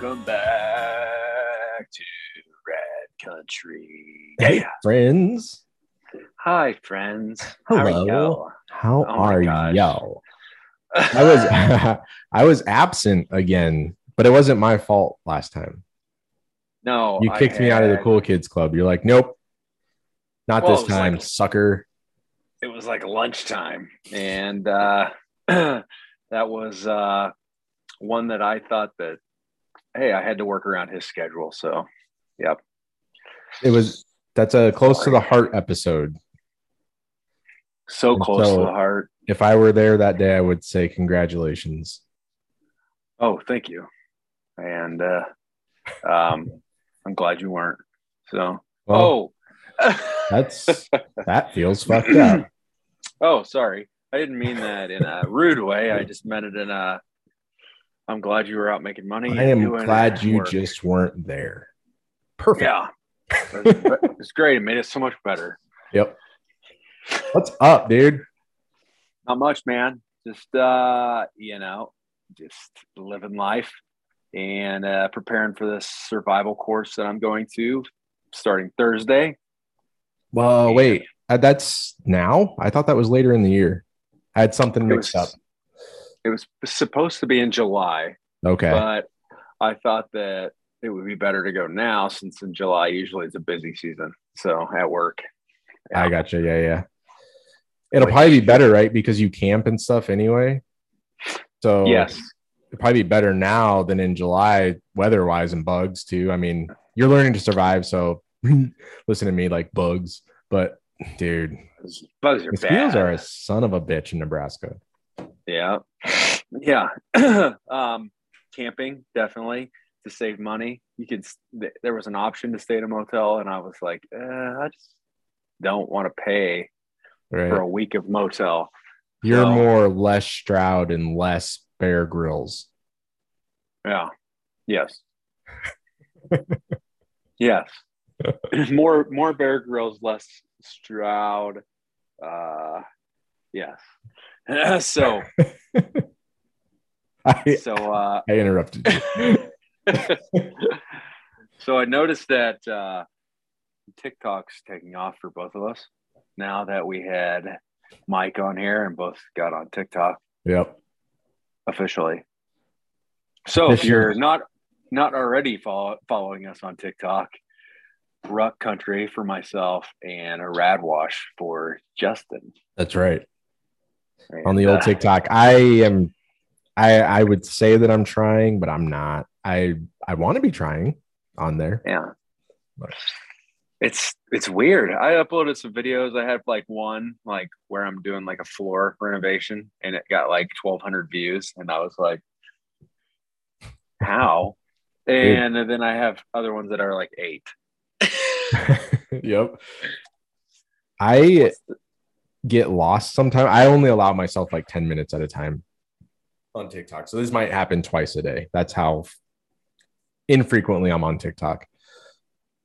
Welcome back to Red Country. Hey, Yeah. friends. Hi, friends. How are Hello. you? How Oh are y'all? I was I was absent again, but it wasn't my fault last time. no. You kicked me out of the cool kids club. You're like, nope, not Well, this time, like- sucker. It was like lunchtime, and uh, that was uh, one that I thought that hey, I had to work around his schedule. So, yep. It was that's a close to the heart episode. So And close so- to the heart. If I were there that day, I would say congratulations. Oh, thank you. And uh, um, I'm glad you weren't. So, Well, oh, that's that feels fucked up. oh, sorry. I didn't mean that in a rude way. I just meant it in a. I'm glad you were out making money. I am glad you work. just weren't there. Perfect. Yeah, it's great. It made it so much better. Yep. What's up, dude? Not much, man. Just uh, you know, just living life and uh, preparing for this survival course that I'm going to starting Thursday. Well, wait, uh, that's now. I thought that was later in the year. I had something mixed was, up. It was supposed to be in July, Okay, but I thought that it would be better to go now since in July usually it's a busy season. So at work, I got you. Yeah, yeah. It'll Which- probably be better, right? Because you camp and stuff anyway. So yes, it'll probably be better now than in July, weather-wise and bugs too. I mean, you're learning to survive, so listen to me like bugs. But dude, bugs are mosquitoes bad. are a son of a bitch in Nebraska. Yeah. Yeah. um, camping, definitely to save money. You could, there was an option to stay in a motel, and I was like, eh, I just don't want to pay Right? for a week of motel. You're So- more less Stroud and less Bear Grylls. Yeah. Yes. yes. more, more Bear Grylls, less Stroud. Uh, yes. so, I, so, uh, I interrupted you. so I noticed that uh, TikTok's taking off for both of us now that we had Mike on here and both got on TikTok Yep. officially. So if you're not not already follow, following us on TikTok, Ruck Country for myself and a Radwash for Justin. That's right. And, On the old TikTok, I am. I I would say that I'm trying, but I'm not. I I want to be trying on there. Yeah. But- It's it's weird. I uploaded some videos. I had like one like where I'm doing like a floor renovation and it got like 1200 views and I was like how? And then I have other ones that are like 8. yep. I get lost sometimes. I only allow myself like 10 minutes at a time on TikTok. So this might happen twice a day. That's how infrequently I'm on TikTok.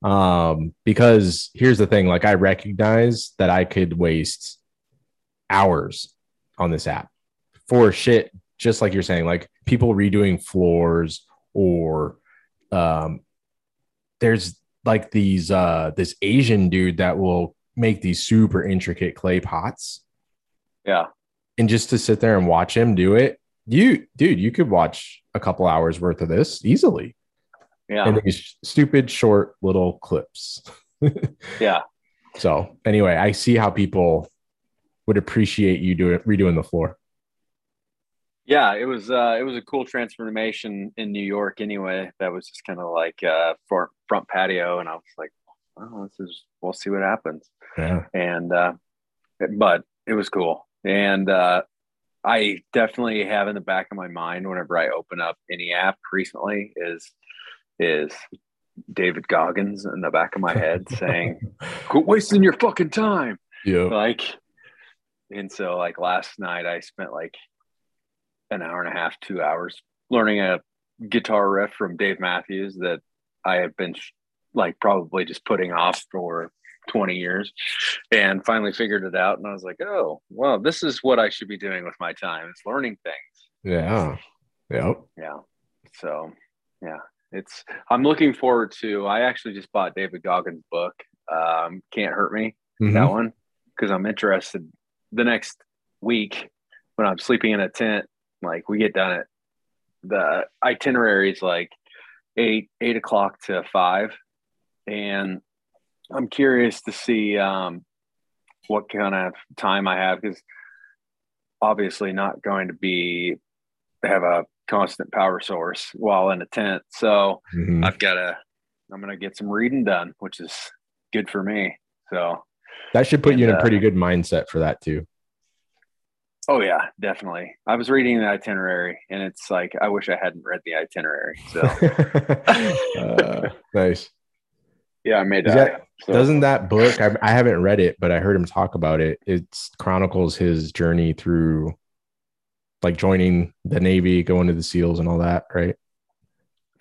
Um, because here's the thing, like I recognize that I could waste hours on this app for shit, just like you're saying, like people redoing floors or um there's like these uh this Asian dude that will make these super intricate clay pots Yeah. and just to sit there and watch him do it you dude you could watch a couple hours worth of this easily Yeah. in these stupid short little clips Yeah. so anyway i see how people would appreciate you doing redoing the floor Yeah, it was uh it was a cool transformation in New York anyway. That was just kind of like uh front front patio and I was like, oh, this is we'll see what happens. yeah And uh but it was cool. And uh I definitely have in the back of my mind whenever I open up any app recently is is David Goggins in the back of my head saying, Quit wasting your fucking time. yeah like and so like last night i spent like an hour and a half two hours learning a guitar riff from dave matthews that i have been like probably just putting off for 20 years and finally figured it out and i was like oh well this is what i should be doing with my time it's learning things yeah yep yeah so yeah it's I'm looking forward to. I actually just bought David Goggins' book, um, "Can't Hurt Me," mm-hmm. that one, because I'm interested. The next week, when I'm sleeping in a tent, like we get done at the itinerary is like eight eight o'clock to five, and I'm curious to see um, what kind of time I have because obviously not going to be have a constant power source while in a tent. So mm-hmm. I've got to, I'm going to get some reading done, which is good for me. So that should put and, you in a pretty uh, good mindset for that too. Oh yeah, definitely. I was reading the itinerary and it's like, I wish I hadn't read the itinerary. So uh, nice. Yeah, I made that. that so. Doesn't that book, I, I haven't read it, but I heard him talk about it. It chronicles his journey through like joining the Navy, going to the SEALs and all that, right?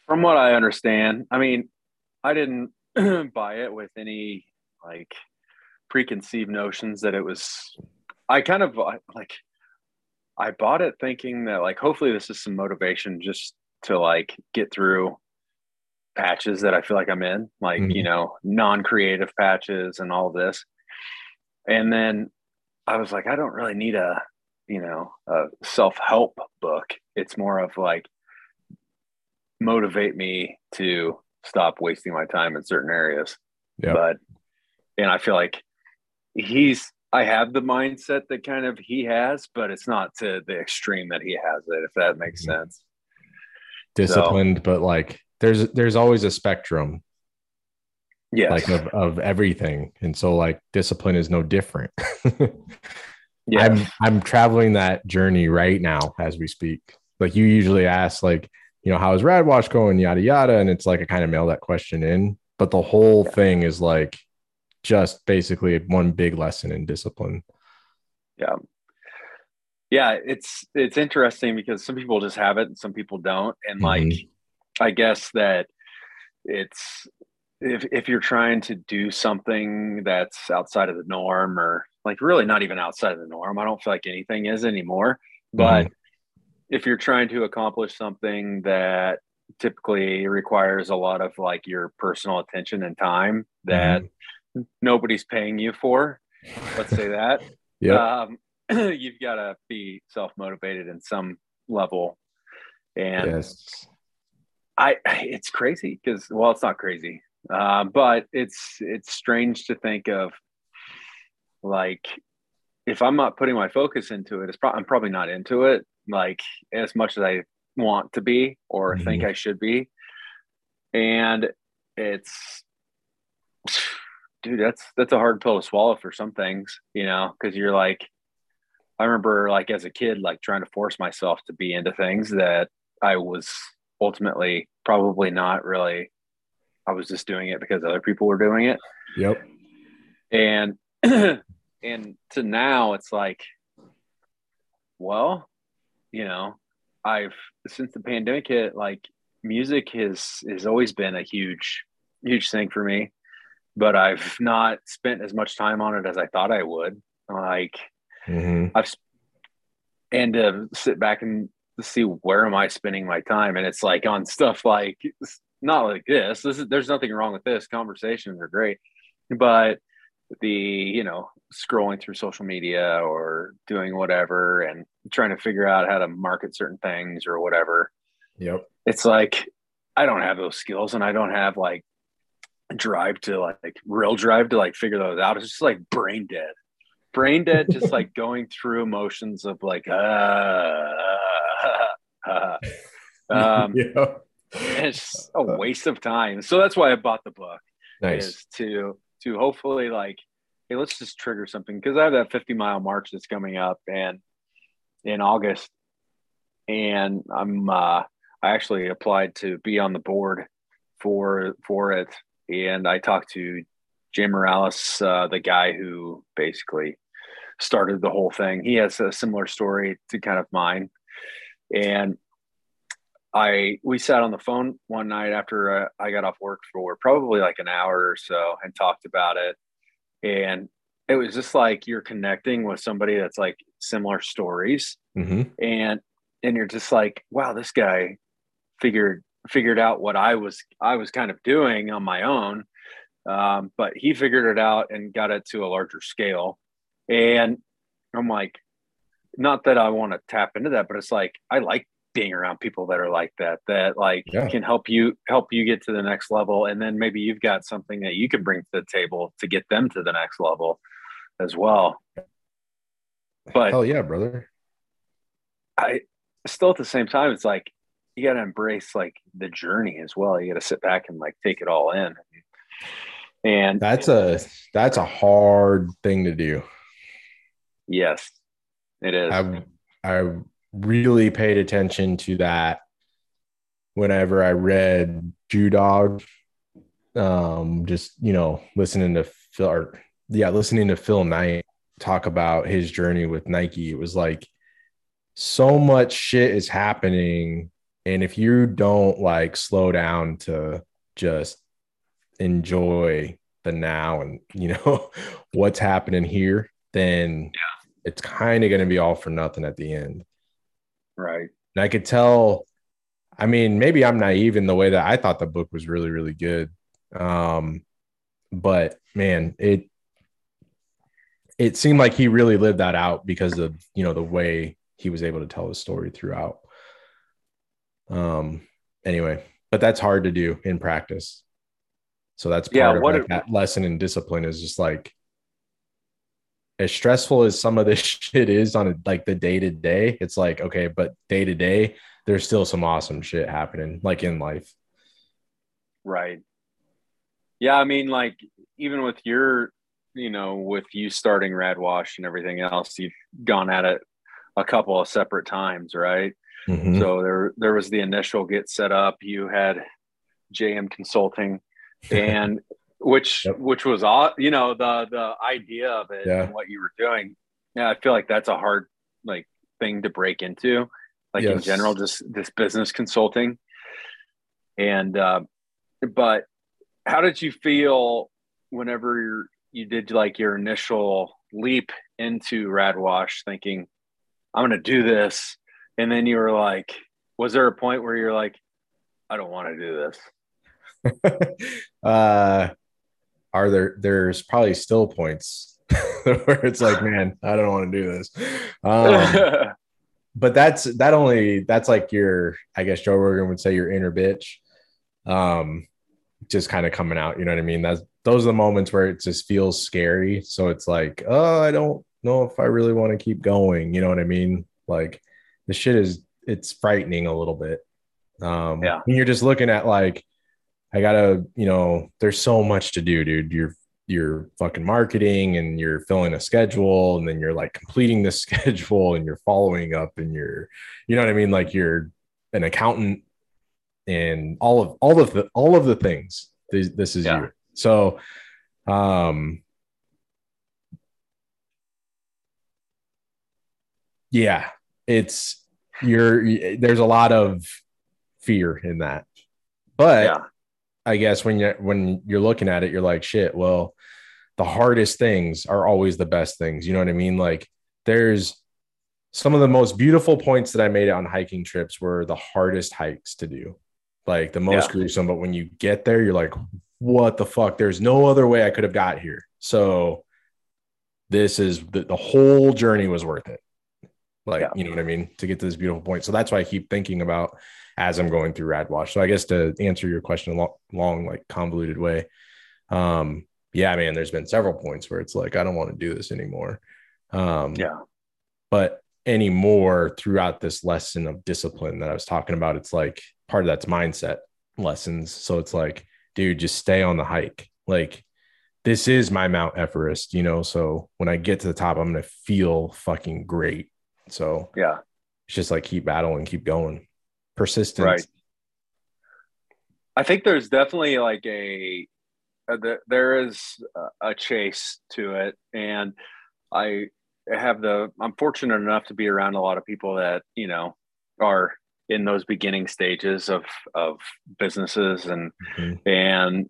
From what I understand, I mean, I didn't buy it with any like preconceived notions that it was. I kind of like, I bought it thinking that like, hopefully, this is some motivation just to like get through patches that I feel like I'm in, like, mm-hmm. you know, non creative patches and all this. And then I was like, I don't really need a you know a self-help book it's more of like motivate me to stop wasting my time in certain areas yep. but and i feel like he's i have the mindset that kind of he has but it's not to the extreme that he has it if that makes mm-hmm. sense disciplined so, but like there's there's always a spectrum yeah like of, of everything and so like discipline is no different yeah. I'm I'm traveling that journey right now as we speak. Like you usually ask, like, you know, how's Radwash going, yada yada, and it's like I kind of mail that question in, but the whole yeah. thing is like just basically one big lesson in discipline. Yeah. Yeah, it's it's interesting because some people just have it and some people don't. And like mm-hmm. I guess that it's if if you're trying to do something that's outside of the norm or like really not even outside of the norm. I don't feel like anything is anymore. But mm-hmm. if you're trying to accomplish something that typically requires a lot of like your personal attention and time that mm-hmm. nobody's paying you for, let's say that. yeah. Um, you've got to be self motivated in some level. And yes. I, it's crazy because, well, it's not crazy, uh, but it's it's strange to think of like if I'm not putting my focus into it, it's pro- I'm probably not into it like as much as I want to be or mm-hmm. think I should be. And it's dude, that's that's a hard pill to swallow for some things, you know, because you're like I remember like as a kid, like trying to force myself to be into things that I was ultimately probably not really I was just doing it because other people were doing it. Yep. And and to now it's like well you know i've since the pandemic hit like music has has always been a huge huge thing for me but i've not spent as much time on it as i thought i would like mm-hmm. i've and to sit back and see where am i spending my time and it's like on stuff like not like this this is there's nothing wrong with this conversations are great but the you know scrolling through social media or doing whatever and trying to figure out how to market certain things or whatever yep. it's like i don't have those skills and i don't have like drive to like, like real drive to like figure those out. It's just like brain dead. Brain dead just like going through emotions of like uh um yeah. it's a waste of time so that's why i bought the book nice. is to to hopefully like, hey, let's just trigger something because I have that 50 mile march that's coming up and in August, and I'm uh, I actually applied to be on the board for for it, and I talked to Jay Morales, uh, the guy who basically started the whole thing. He has a similar story to kind of mine, and I we sat on the phone one night after uh, I got off work for probably like an hour or so and talked about it, and it was just like you're connecting with somebody that's like similar stories, mm-hmm. and and you're just like, wow, this guy figured figured out what I was I was kind of doing on my own. Um, but he figured it out and got it to a larger scale. And I'm like, not that I want to tap into that, but it's like I like being around people that are like that, that like yeah. can help you help you get to the next level. And then maybe you've got something that you can bring to the table to get them to the next level as well. But oh yeah, brother. I still at the same time, it's like you got to embrace like the journey as well. You got to sit back and like take it all in. And that's a that's a hard thing to do. Yes, it is. I I really paid attention to that whenever I read Shoe Dog. Um, just you know, listening to Phil or yeah, listening to Phil Knight talk about his journey with Nike. It was like so much shit is happening and if you don't like slow down to just enjoy the now and you know what's happening here then yeah. It's kind of going to be all for nothing at the end. Right. And i could tell i mean maybe i'm naive in the way that i thought the book was really really good. Um but man it it seemed like he really lived that out because of you know the way he was able to tell his story throughout. Um, anyway, but that's hard to do in practice. So that's part yeah, of like that lesson in discipline is just like as stressful as some of this shit is on a, like the day to day. It's like okay, but day to day, there's still some awesome shit happening like in life. Right. Yeah, I mean, like even with your, you know, with you starting Radwash and everything else, you've gone at it a couple of separate times, right? Mm-hmm. So there there was the initial get set up. You had JM Consulting, and which yep. which was all you know the the idea of it yeah. and what you were doing. Yeah, I feel like that's a hard like thing to break into, like yes. in general, just this business consulting. And uh, but how did you feel whenever you did like your initial leap into Radwash, thinking, "I'm going to do this," and then you were like, was there a point where you're like, I don't want to do this? uh, are there? There's probably still points where it's like, man, I don't want to do this. Um, but that's that only that's like your, I guess Joe Rogan would say your inner bitch, um, just kind of coming out. You know what I mean? That's those are the moments where it just feels scary. So it's like, oh, I don't know if I really want to keep going. You know what I mean? Like the shit is it's frightening a little bit. Um, yeah, you're just looking at like, I gotta, you know, there's so much to do, dude. You're you're fucking marketing and you're filling a schedule and then you're like completing the schedule and you're following up and you're, you know what I mean? Like you're an accountant and all of all of the all of the things. This, this is yeah. you. So, um, yeah, it's you're there's a lot of fear in that. But yeah. I guess when you when you're looking at it, you're like, shit, well, the hardest things are always the best things. You know what I mean? Like there's some of the most beautiful points that I made on hiking trips were the hardest hikes to do. Like the most yeah. gruesome, but when you get there, you're like, what the fuck? There's no other way I could have got here. So this is the, the whole journey was worth it. Like, yeah. you know what I mean? To get to this beautiful point. So that's why I keep thinking about as I'm going through Rad Radwash. So I guess to answer your question a long, long like convoluted way, um, yeah, man, there's been several points where it's like, I don't want to do this anymore. Um, yeah. But anymore throughout this lesson of discipline that I was talking about, it's like part of that's mindset lessons. So it's like, dude, just stay on the hike. Like, this is my Mount Everest, you know. So when I get to the top, I'm gonna feel fucking great. So yeah, it's just like keep battling, keep going, persistence. Right. I think there's definitely like a, a there is a chase to it, and I have the I'm fortunate enough to be around a lot of people that you know are in those beginning stages of of businesses and mm-hmm. and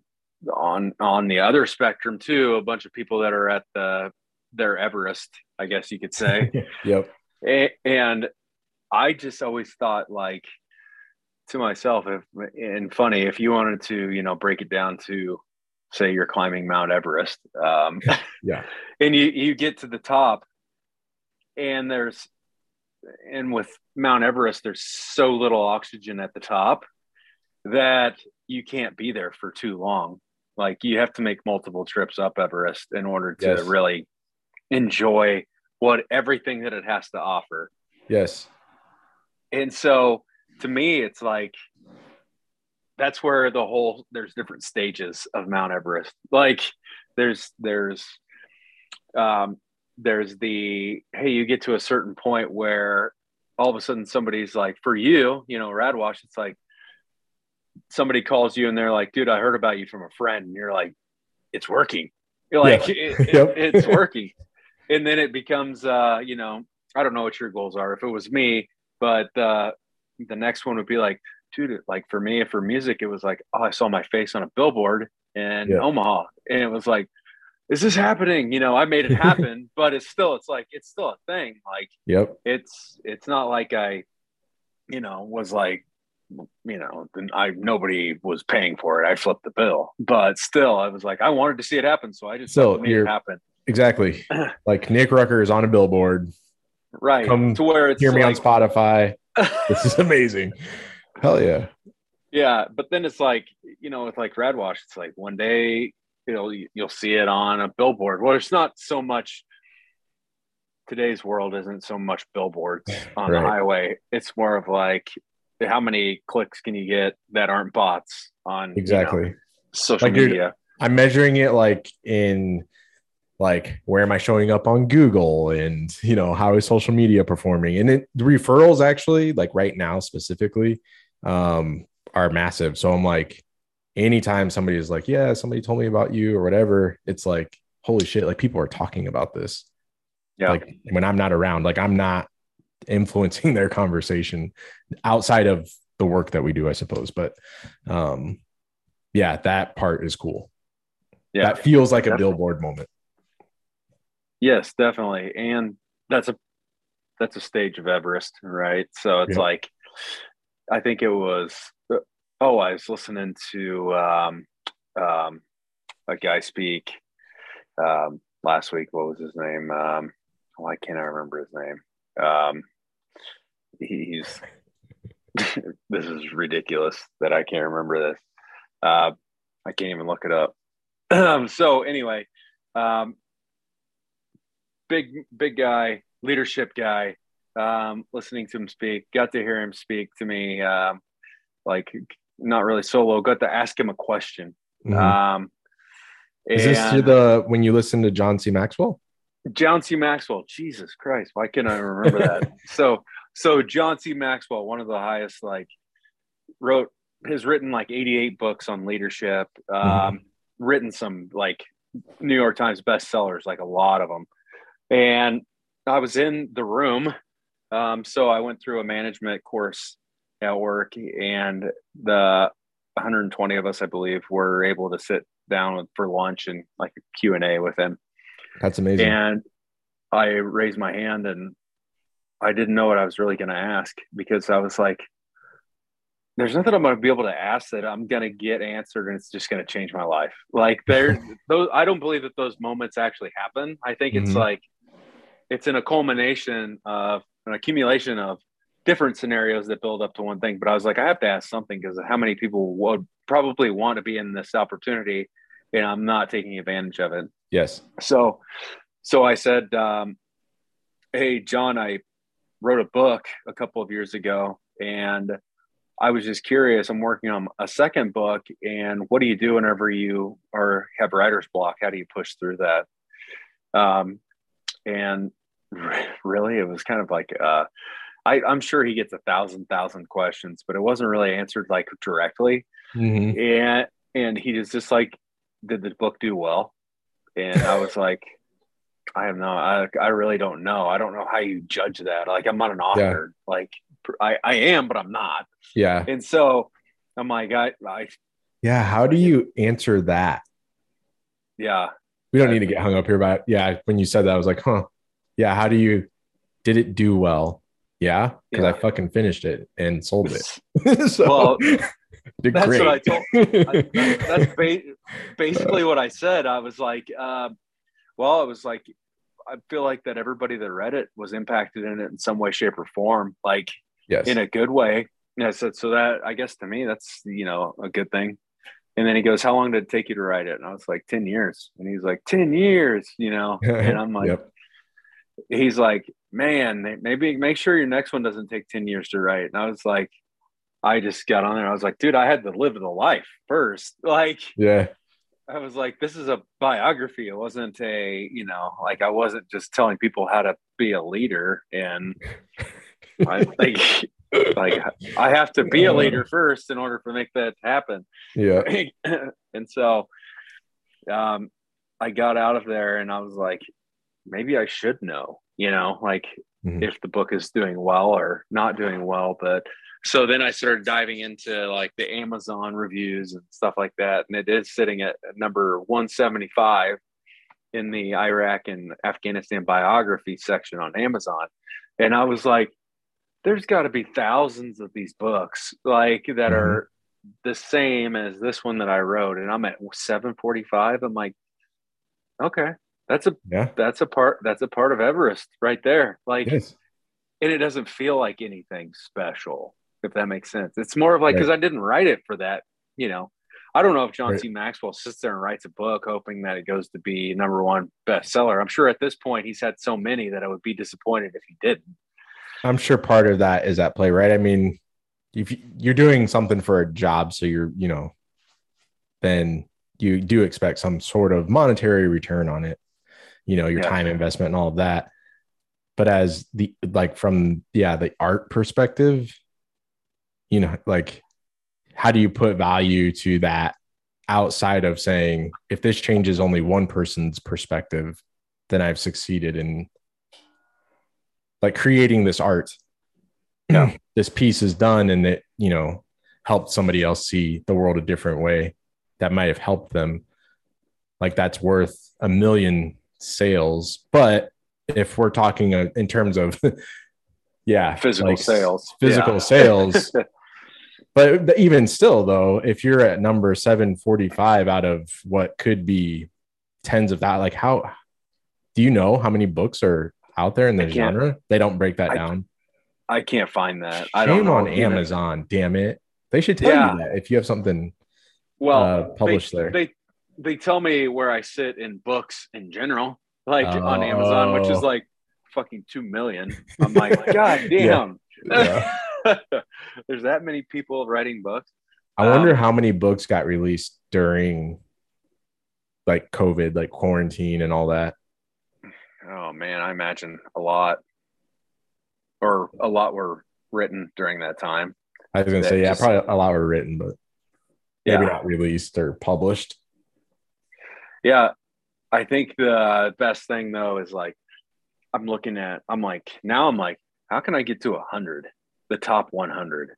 on on the other spectrum too a bunch of people that are at the their everest i guess you could say yep and I just always thought like to myself, if and funny, if you wanted to, you know, break it down to say you're climbing Mount Everest, um, Yeah. and you you get to the top, and there's and with Mount Everest, there's so little oxygen at the top that you can't be there for too long. Like you have to make multiple trips up Everest in order to Yes. really enjoy what everything that it has to offer. Yes. And so to me, it's like that's where the whole there's different stages of Mount Everest. Like there's there's um there's the hey, you get to a certain point where all of a sudden somebody's like, for you, you know, Radwash, it's like somebody calls you and they're like, dude, I heard about you from a friend, and you're like, it's working. You're like, Yeah. "It- it- it's working. And then it becomes uh, you know, I don't know what your goals are. If it was me, but uh, the next one would be like, dude, like for me, for music, it was like, oh, I saw my face on a billboard in Yeah. Omaha, and it was like, is this happening? You know, I made it happen, but it's still, it's like, it's still a thing. Like Yep. it's, it's not like I, you know, was like, you know, I nobody was paying for it. I flipped the bill, but still, I was like, I wanted to see it happen, so I just So made it happen. Exactly. like Nick Rucker is on a billboard. Right Come to where it's Hear me on Spotify. This is amazing. Hell yeah. yeah but then it's like you know with like radwash it's like one day you know you- you'll see it on a billboard well it's not so much today's world isn't so much billboards on Right. the highway it's more of like how many clicks can you get that aren't bots on you know, Exactly. social Like, dude, media I'm measuring it like in like where am I showing up on Google? And you know how is social media performing? And it, the referrals actually like right now specifically um are massive. So I'm like anytime somebody is like yeah somebody told me about you or whatever it's like holy shit like people are talking about this. Yeah. Like when I'm not around like I'm not influencing their conversation outside of the work that we do I suppose. But um yeah that part is cool. Yeah. That feels like a billboard moment. Yes, definitely. And that's a that's a stage of Everest, right? So it's Yeah. like I think it was oh, I was listening to um um a guy speak um last week. What was his name? Um I can't remember his name? Um he- he's this is ridiculous that I can't remember this. Uh I can't even look it up. Um, so anyway, um big big guy leadership guy um listening to him speak got to hear him speak to me um like not really solo got to ask him a question Mhm. um is this the when you listen to John C. Maxwell? john c maxwell jesus christ why can't i remember that so so john c maxwell one of the highest like wrote has written like 88 books on leadership um Mhm. written some like new york times bestsellers like a lot of them and i was in the room um, so i went through a management course at work and the 120 of us i believe were able to sit down for lunch and like a q&a with him That's amazing. and I raised my hand and I didn't know what I was really going to ask because I was like, there's nothing I'm going to be able to ask that I'm going to get answered and it's just going to change my life. Like there, those, I don't believe that those moments actually happen. I think it's Mhm. like, it's in a culmination of an accumulation of different scenarios that build up to one thing. But I was like, I have to ask something because how many people would probably want to be in this opportunity and I'm not taking advantage of it yes. so so i said um, hey john i wrote a book a couple of years ago and i was just curious i'm working on a second book and what do you do whenever you are have writer's block how do you push through that um, and really it was kind of like uh, I, i'm sure he gets a thousand thousand questions but it wasn't really answered like directly Mhm. and and he was just like did the book do well and i was like i have no I, I really don't know i don't know how you judge that like i'm not an author like I, I am but i'm not Yeah. and so i'm like i, I Yeah. How do you answer that? yeah We don't need to get hung up here about. Yeah. When you said that, I was like, huh. Yeah. How do you? Did it do well? Yeah, because Yeah. I fucking finished it and sold it. so Well, that's great. what I told. I, that's ba- basically what I said. I was like, um, well, it was like, I feel like that everybody that read it was impacted in it in some way, shape, or form, like yes. in a good way. And I said, so that I guess to me, that's you know a good thing. And then he goes, "How long did it take you to write it?" And I was like, 10 years." And he's like, 10 years," you know. And I'm like, yep. He's like, man, maybe make sure your next one doesn't take 10 years to write. And I was like, I just got on there. I was like, dude, I had to live the life first. Like, Yeah. I was like, this is a biography. It wasn't a, you know, like I wasn't just telling people how to be a leader. And I think, like, I have to be a leader first in order for make that happen. Yeah. and so um, I got out of there and I was like, maybe I should know, you know, like Mhm. if the book is doing well or not doing well. But so then I started diving into like the Amazon reviews and stuff like that. And it is sitting at number 175 in the Iraq and Afghanistan biography section on Amazon. And I was like, there's got to be thousands of these books like that Mhm. are the same as this one that I wrote. And I'm at 745. I'm like, okay, that's a Yeah. that's a part that's a part of Everest right there. Like Yes. and it doesn't feel like anything special, if that makes sense. It's more of like Right. because I didn't write it for that, you know. I don't know if John Right. C. Maxwell sits there and writes a book hoping that it goes to be number one bestseller. I'm sure at this point he's had so many that I would be disappointed if he didn't. I'm sure part of that is at play, right? I mean, if you're doing something for a job, so you're, you know, then you do expect some sort of monetary return on it, you know, your Yeah. time investment and all of that. But as the like from yeah, the art perspective, you know, like how do you put value to that outside of saying if this changes only one person's perspective, then I've succeeded in like creating this art. Yeah. this piece is done and it, you know, helped somebody else see the world a different way that might have helped them. Like that's worth a million sales. But if we're talking uh, in terms of, yeah, Physical like sales. physical Yeah. sales. But even still, though, if you're at number 745 out of what could be tens of that, like how do you know how many books are out there in the genre? They don't break that I- down. I can't find that. I don't Shame know. on Amazon, damn it. They should tell Yeah. you that if you have something Well, uh, published they, there. They they tell me where I sit in books in general, like on Amazon, which is Oh. like fucking two million. I'm like, God damn. Yeah. There's that many people writing books. I wonder Um, how many books got released during like COVID, like quarantine and all that. Oh man, I imagine a lot, or a lot were written during that time. I was gonna say, yeah, just- probably a lot were written, but maybe Yeah. not released or published. Yeah, I think the best thing though is like I'm looking at. I'm like now I'm like, how can I get to a hundred, the top 100?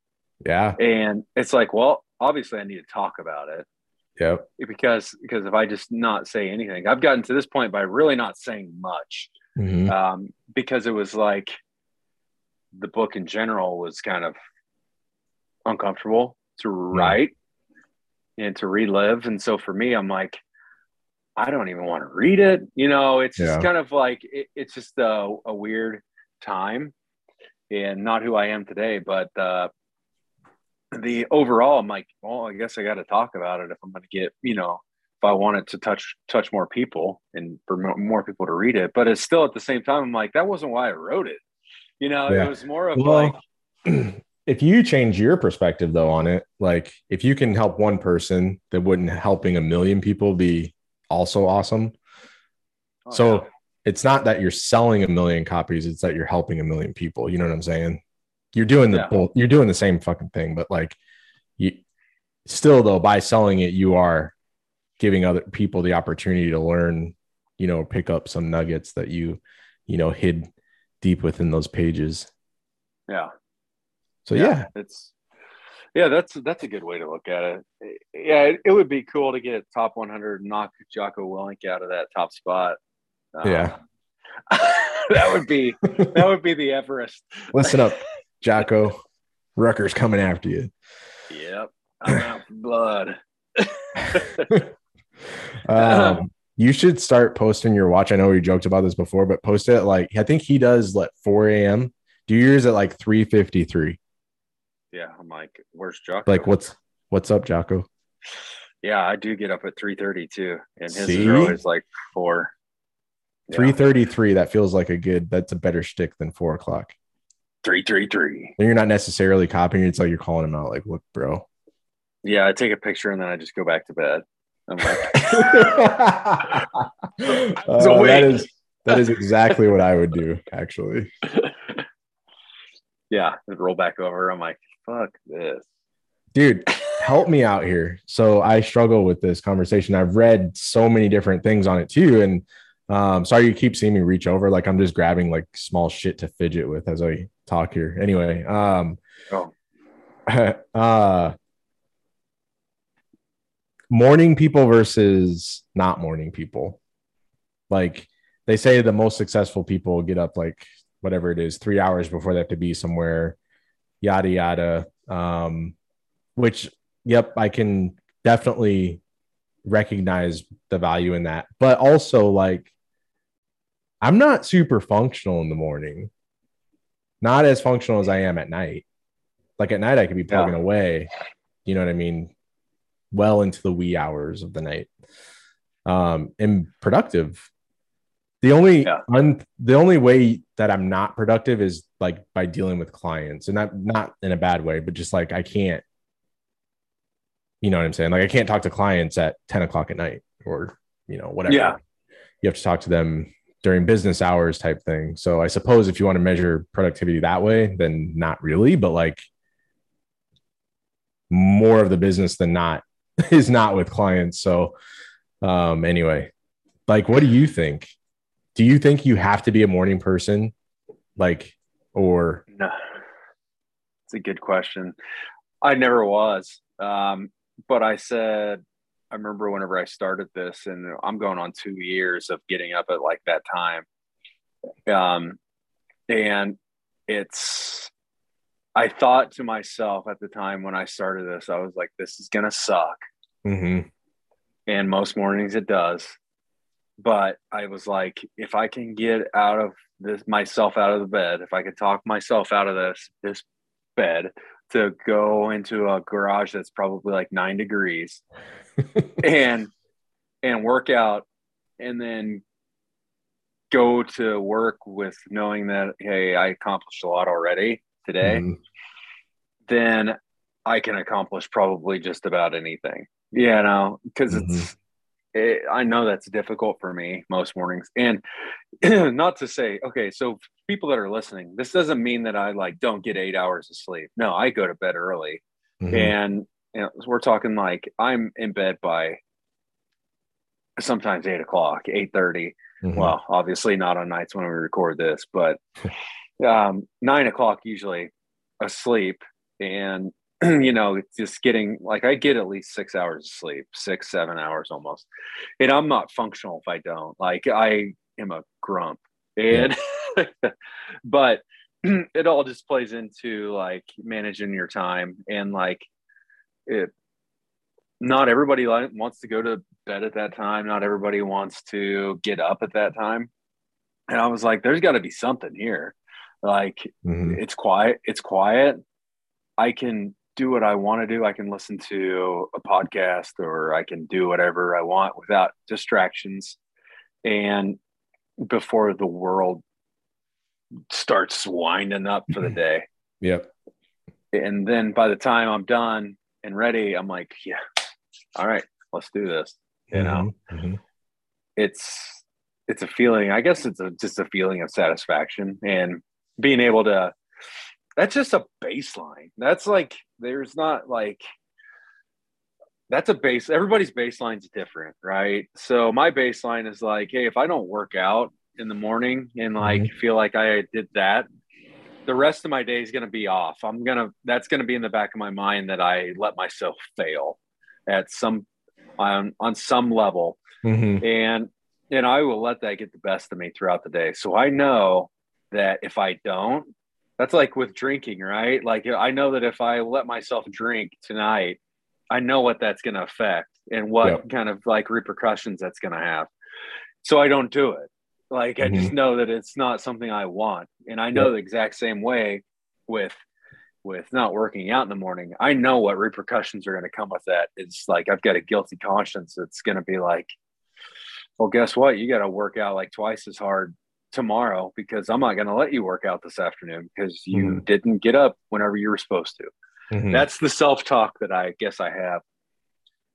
Yeah. And it's like, well, obviously I need to talk about it. Yep. because because if I just not say anything, I've gotten to this point by really not saying much Mhm. um, because it was like the book in general was kind of uncomfortable to write and to relive, and so for me, I'm like, I don't even want to read it. You know, it's just kind of like it, it's just a, a weird time and not who I am today, but uh, the overall, I'm like, well, I guess I got to talk about it if I'm going to get, you know, if I want it to touch touch more people and for more people to read it. But it's still at the same time, I'm like, that wasn't why I wrote it. You know, Yeah. it was more of Well, like, if you change your perspective though on it, like if you can help one person, that wouldn't helping a million people be also awesome. oh, so yeah. it's not that you're selling a million copies, it's that you're helping a million people. You know what I'm saying? You're doing the Yeah. both, you're doing the same fucking thing, but like you still though, by selling it, you are giving other people the opportunity to learn, you know, pick up some nuggets that you, you know, hid deep within those pages. yeah. So yeah, it's yeah that's that's a good way to look at it yeah it, it would be cool to get top 100 and knock jocko willink out of that top spot Uh, Yeah. that would be that would be the Everest. Listen up, Jocko. Rucker's coming after you. Yep. I'm out for blood. um, you should start posting your watch. I know we joked about this before, but post it like I think he does like 4 a.m. Do yours at like 3:53. Yeah, I'm like, where's Jocko? Like, what's what's up, Jocko? Yeah, I do get up at 3:30 too, and his See? is always like four. Yeah. 3:33. That feels like a good. That's a better stick than four o'clock. Three, three, three. And you're not necessarily copying. It's like you're calling him out. Like, look, bro. Yeah, I take a picture and then I just go back to bed. I'm like, Uh, that is that is exactly what I would do. Actually, yeah, and roll back over. I'm like, fuck this. dude, help me out here. So I struggle with this conversation. I've read so many different things on it too, and um, sorry you keep seeing me reach over. Like I'm just grabbing like small shit to fidget with as I talk here. Anyway, um, Oh, uh morning people versus not morning people like they say the most successful people get up like whatever it is three hours before they have to be somewhere yada yada. Um which yep i can definitely recognize the value in that. But also like i'm not super functional in the morning. Not as functional as i am at night. Like at night i could be plugging Yeah. away you know what i mean well into the wee hours of the night. Um and productive the only Yeah. un, the only way that i'm not productive is like by dealing with clients and not not in a bad way but just like i can't you know what i'm saying? Like i can't talk to clients at 10 o'clock at night or you know whatever. Yeah. you have to talk to them during business hours type thing. So i suppose if you want to measure productivity that way then not really but like more of the business than not is not with clients. So um anyway like what do you think do you think you have to be a morning person like or no. It's a good question. I never was. Um, but I said, I remember whenever I started this, and I'm going on two years of getting up at like that time. Um, and it's, I thought to myself at the time when I started this, I was like, this is going to suck. Mhm. and most mornings it does but i was like if i can get out of this myself out of the bed if i could talk myself out of this this bed to go into a garage that's probably like nine degrees and and work out and then go to work with knowing that hey i accomplished a lot already today Mhm. then I can accomplish probably just about anything. You know, because it's, it, I know that's difficult for me most mornings. And not to say, okay, so people that are listening, this doesn't mean that I like don't get eight hours of sleep. No, I go to bed early. Mhm. And you know, we're talking like I'm in bed by sometimes eight o'clock, eight thirty. Mhm. Well, obviously not on nights when we record this, but um, nine o'clock usually asleep, and you know, it's just getting like I get at least six hours of sleep, six seven hours almost, and I'm not functional if I don't. Like I am a grump, and but it all just plays into like managing your time and like it. Not everybody like, wants to go to bed at that time. Not everybody wants to get up at that time. And I was like, there's got to be something here. Like, Mhm. it's quiet. It's quiet. I can do what I want to do. I can listen to a podcast or I can do whatever I want without distractions. And before the world starts winding up for the day. Yep. And then by the time I'm done and ready, I'm like, yeah, all right, let's do this. You know, Mhm. Mhm. it's it's a feeling i guess it's a, just a feeling of satisfaction and being able to that's just a baseline. That's like there's not like that's a base everybody's baseline's different right? So my baseline is like hey if i don't work out in the morning and like feel like i did that the rest of my day is going to be off. I'm going to that's going to be in the back of my mind that i let myself fail at some on on some level. Mhm. and and I will let that get the best of me throughout the day. So I know that if I don't, that's like with drinking, right? Like I know that if I let myself drink tonight, I know what that's going to affect and what yep. kind of like repercussions that's going to have. So I don't do it. Like mm-hmm. I just know that it's not something I want. And I know yep. the exact same way with with not working out in the morning. I know what repercussions are going to come with that. It's like I've got a guilty conscience It's going to be like well, guess what? You got to work out like twice as hard tomorrow because I'm not going to let you work out this afternoon because you mm-hmm. didn't get up whenever you were supposed to. Mm-hmm. That's the self talk that I guess I have.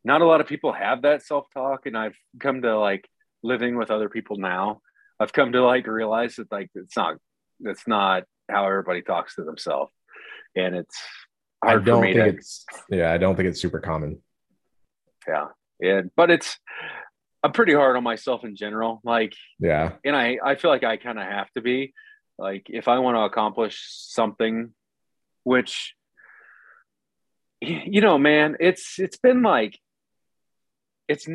Not a lot of people have that self talk, and I've come to like living with other people now. I've come to like realize that like it's not that's not how everybody talks to themselves, and it's I don't think to, it's yeah I don't think it's super common. Yeah, yeah, but it's I'm pretty hard on myself in general. Like, yeah. And I, I feel like I kind of have to be like, if I want to accomplish something, which, you know, man, it's, it's been like, it's,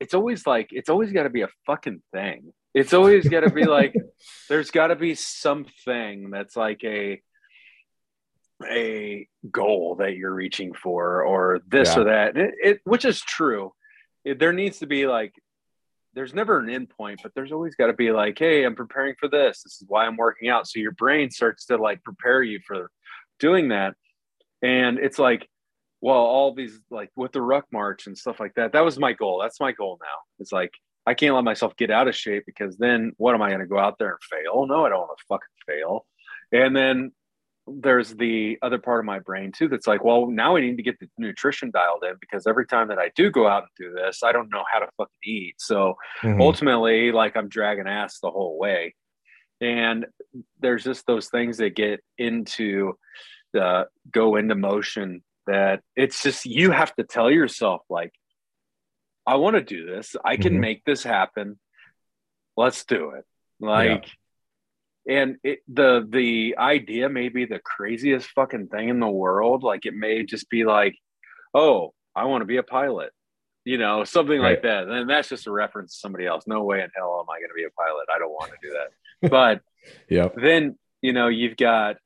it's always like, it's always got to be a fucking thing. It's always got to be like, there's got to be something that's like a, a goal that you're reaching for or this yeah. or that it, it, which is true there needs to be like there's never an end point, but there's always got to be like, hey, I'm preparing for this. This is why I'm working out. So your brain starts to like prepare you for doing that. And it's like, well, all these like with the ruck march and stuff like that, that was my goal. That's my goal now. It's like I can't let myself get out of shape because then what am I going to go out there and fail? No, I don't want to fucking fail. And then there's the other part of my brain too that's like, well, now we need to get the nutrition dialed in because every time that I do go out and do this, I don't know how to fucking eat. So mm-hmm. ultimately, like I'm dragging ass the whole way. And there's just those things that get into the go into motion that it's just you have to tell yourself, like, I want to do this. I can mm-hmm. make this happen. Let's do it. Like, yeah and it, the the idea may be the craziest fucking thing in the world. Like it may just be like oh i want to be a pilot you know something right. like that. And that's just a reference to somebody else. No way in hell am i going to be a pilot. I don't want to do that. But yeah then you know you've got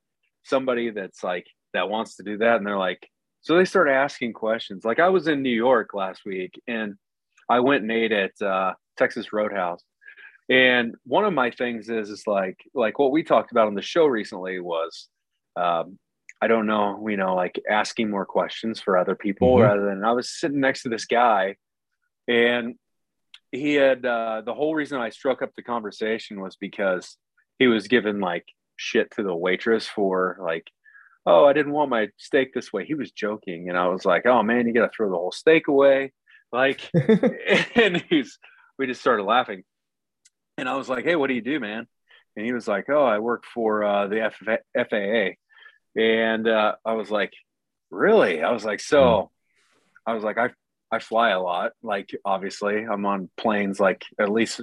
somebody that's like that wants to do that and they're like so they start asking questions. Like i was in new york last week and i went and ate at uh, texas roadhouse and one of my things is is like like what we talked about on the show recently was um, I don't know, you know, like asking more questions for other people mm-hmm. rather than I was sitting next to this guy and he had uh, the whole reason I struck up the conversation was because he was given like shit to the waitress for like, oh, I didn't want my steak this way. He was joking, and I was like, oh man, you got to throw the whole steak away, like, and he's we just started laughing. And I was like, hey, what do you do, man? And he was like, oh, I work for uh, the F- FAA. And uh, I was like, really? I was like, so hmm. I was like, I, I fly a lot. Like, obviously, I'm on planes like at least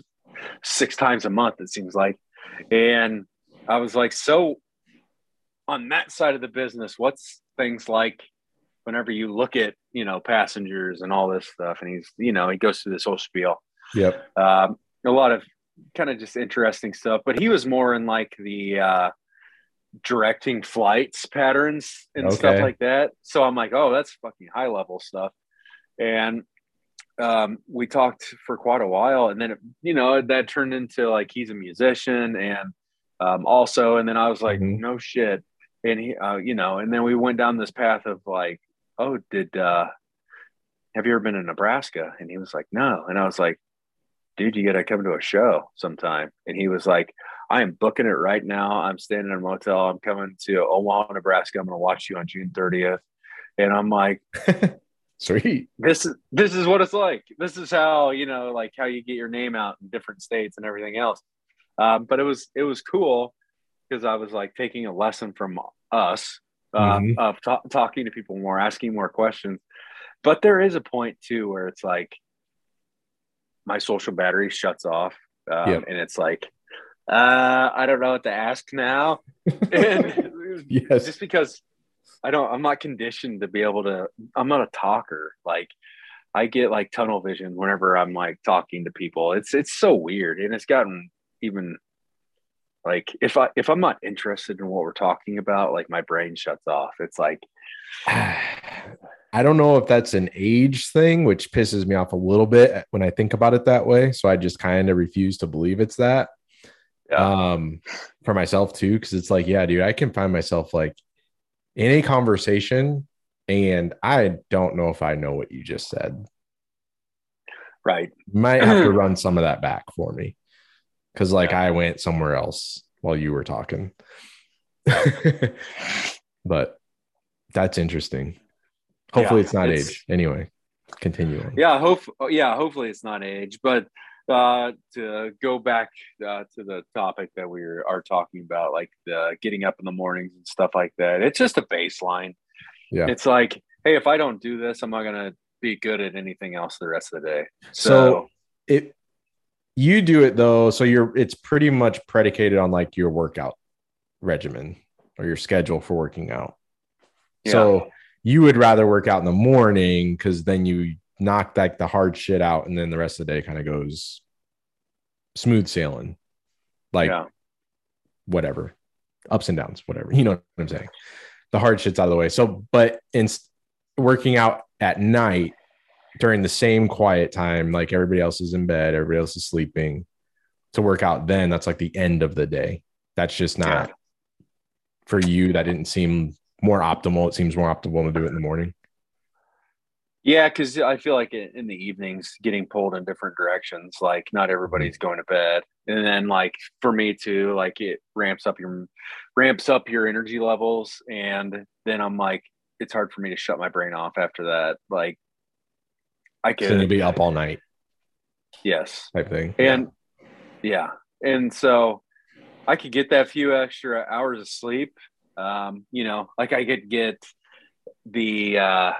six times a month, it seems like. And I was like, so on that side of the business, what's things like whenever you look at, you know, passengers and all this stuff? And he's, you know, he goes through this whole spiel. Yep. Um, a lot of kind of just interesting stuff. But he was more in like the uh, directing flights patterns and okay. stuff like that. So I'm like, oh, that's fucking high level stuff. And um, we talked for quite a while, and then it, you know that turned into like he's a musician and um, also, and then I was like, mm-hmm. no shit, and he, uh, you know, and then we went down this path of like, oh, did uh, have you ever been in Nebraska? And he was like, no, and I was like, dude, you got to come to a show sometime. And he was like, I am booking it right now. I'm staying in a motel. I'm coming to Omaha, Nebraska. I'm going to watch you on June 30th. And I'm like, sweet. This is this is what it's like. This is how you know, like how you get your name out in different states and everything else. Um, but it was it was cool because I was like taking a lesson from us um, mm-hmm. of t- talking to people more, asking more questions. But there is a point too where it's like my social battery shuts off, um, yep. and it's like, uh, I don't know what to ask now. and yes. just because I don't, I'm not conditioned to be able to. I'm not a talker. Like, I get like tunnel vision whenever I'm like talking to people. It's it's so weird, and it's gotten even like if I if I'm not interested in what we're talking about, like my brain shuts off. It's like I don't know if that's an age thing, which pisses me off a little bit when I think about it that way. So I just kind of refuse to believe it's that. Yeah. Um, for myself too, because it's like, yeah, dude, I can find myself like in a conversation, and I don't know if I know what you just said. Right. Might have to run some of that back for me. Cause like yeah. I went somewhere else while you were talking. but that's interesting. Hopefully, yeah, it's not it's, age. Anyway, continue on. Yeah, hope. Yeah, hopefully it's not age. But uh, to go back uh, to the topic that we are talking about, like the getting up in the mornings and stuff like that, it's just a baseline. Yeah, it's like, hey, if I don't do this, I'm not gonna be good at anything else the rest of the day. So, so it you do it though, so you're it's pretty much predicated on like your workout regimen or your schedule for working out. Yeah. So you would rather work out in the morning because then you knock like the hard shit out and then the rest of the day kind of goes smooth sailing. Like yeah. whatever. Ups and downs whatever. You know what i'm saying? The hard shit's out of the way. So but in working out at night during the same quiet time like everybody else is in bed everybody else is sleeping to work out then that's like the end of the day. That's just not yeah. for you. That didn't seem more optimal. It seems more optimal to do it in the morning. Yeah, because I feel like in the evenings, getting pulled in different directions. Like not everybody's mm-hmm. going to bed, and then like for me too, like it ramps up your ramps up your energy levels, and then I'm like, it's hard for me to shut my brain off after that. Like I could so be up all night. Yes, type thing, and yeah. yeah, and so I could get that few extra hours of sleep um, you know, like I could get the uh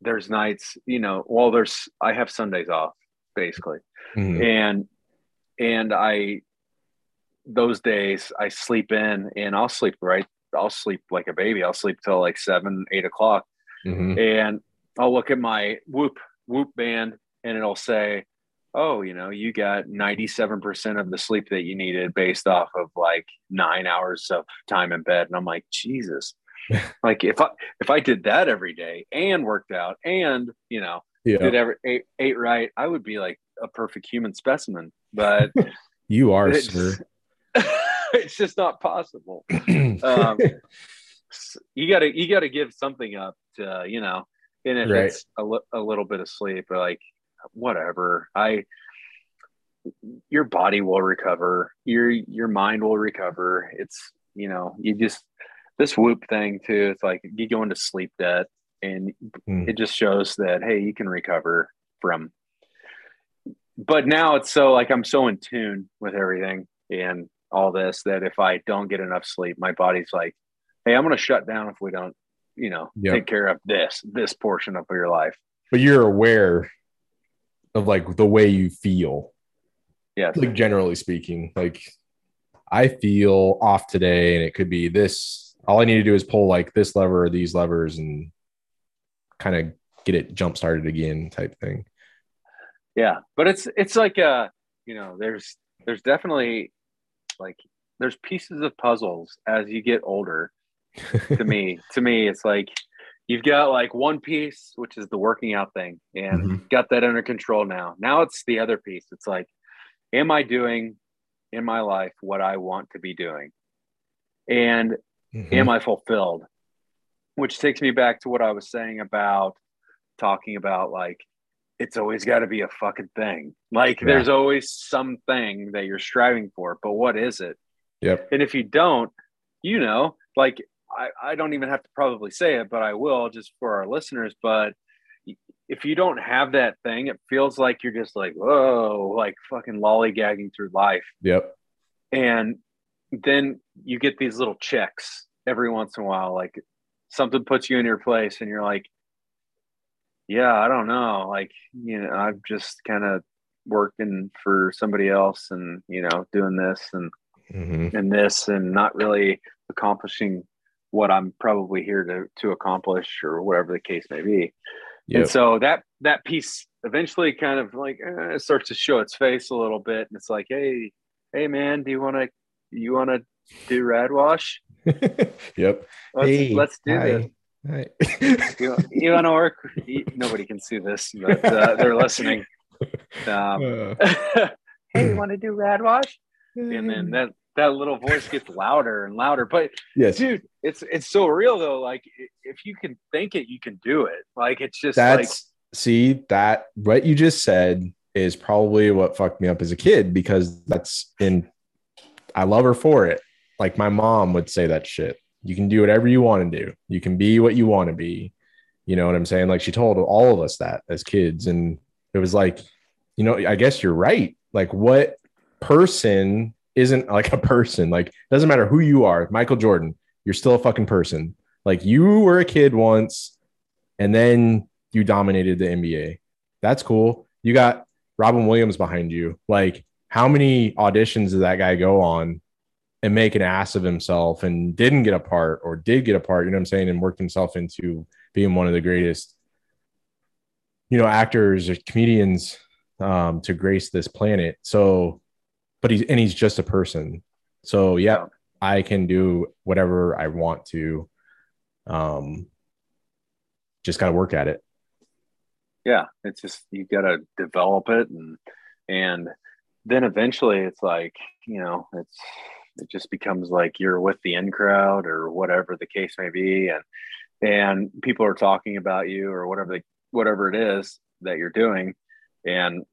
there's nights, you know, well there's I have Sundays off basically. Mm-hmm. And and I those days I sleep in and I'll sleep right. I'll sleep like a baby. I'll sleep till like seven, eight o'clock. Mm-hmm. And I'll look at my whoop whoop band and it'll say oh, you know, you got 97% of the sleep that you needed based off of like nine hours of time in bed. And I'm like, Jesus, like if I, if I did that every day and worked out and, you know, yeah. did every ate, ate right, I would be like a perfect human specimen, but you are, it's, sir. it's just not possible. um, you gotta, you gotta give something up to, you know, and if right. it's a, a little bit of sleep, like whatever. I your body will recover. Your your mind will recover. It's you know, you just this whoop thing too, it's like you go into sleep debt and mm. it just shows that hey, you can recover from but now it's so like I'm so in tune with everything and all this that if I don't get enough sleep, my body's like, hey, I'm gonna shut down if we don't, you know, yep. take care of this, this portion of your life. But you're aware of like the way you feel. Yeah. Like generally speaking, like I feel off today and it could be this. All I need to do is pull like this lever or these levers and kind of get it jump started again type thing. Yeah. But it's it's like uh, you know, there's there's definitely like there's pieces of puzzles as you get older. to me, to me, it's like you've got like one piece which is the working out thing and mm-hmm. got that under control now. Now it's the other piece. It's like am i doing in my life what i want to be doing? And mm-hmm. am i fulfilled? Which takes me back to what i was saying about talking about like it's always got to be a fucking thing. Like yeah. there's always something that you're striving for but what is it? Yep. And if you don't you know like I, I don't even have to probably say it, but I will just for our listeners. But if you don't have that thing, it feels like you're just like, whoa, like fucking lollygagging through life. Yep. And then you get these little checks every once in a while, like something puts you in your place, and you're like, yeah, I don't know. Like, you know, I've just kind of working for somebody else and, you know, doing this and, mm-hmm. and this and not really accomplishing what I'm probably here to to accomplish or whatever the case may be. Yep. And so that that piece eventually kind of like eh, starts to show its face a little bit, and it's like, hey, hey, man, do you want to you want to do Radwash? yep. Let's, hey, let's do hi. this. Hi. you, you want to work? Nobody can see this, but uh, they're listening. Um, uh. hey, you want to do Radwash? And then that that little voice gets louder and louder. But yes, dude, it's it's so real though. Like if you can think it, you can do it. Like it's just that's like, see that what you just said is probably what fucked me up as a kid because that's in I love her for it. Like my mom would say that shit. You can do whatever you want to do. You can be what you want to be. You know what I'm saying? Like she told all of us that as kids. And it was like, you know, I guess you're right. Like what person isn't like a person? Like doesn't matter who you are. Michael Jordan, you're still a fucking person. Like you were a kid once and then you dominated the NBA. That's cool. You got Robin Williams behind you. Like how many auditions did that guy go on and make an ass of himself and didn't get a part or did get a part, you know what I'm saying, and worked himself into being one of the greatest, you know, actors or comedians um, to grace this planet. So, but he's and he's just a person. So yeah, I can do whatever I want to. Um, just got to work at it. Yeah, it's just you got to develop it and and then eventually it's like you know it's it just becomes like you're with the in crowd or whatever the case may be and and people are talking about you or whatever the, whatever it is that you're doing and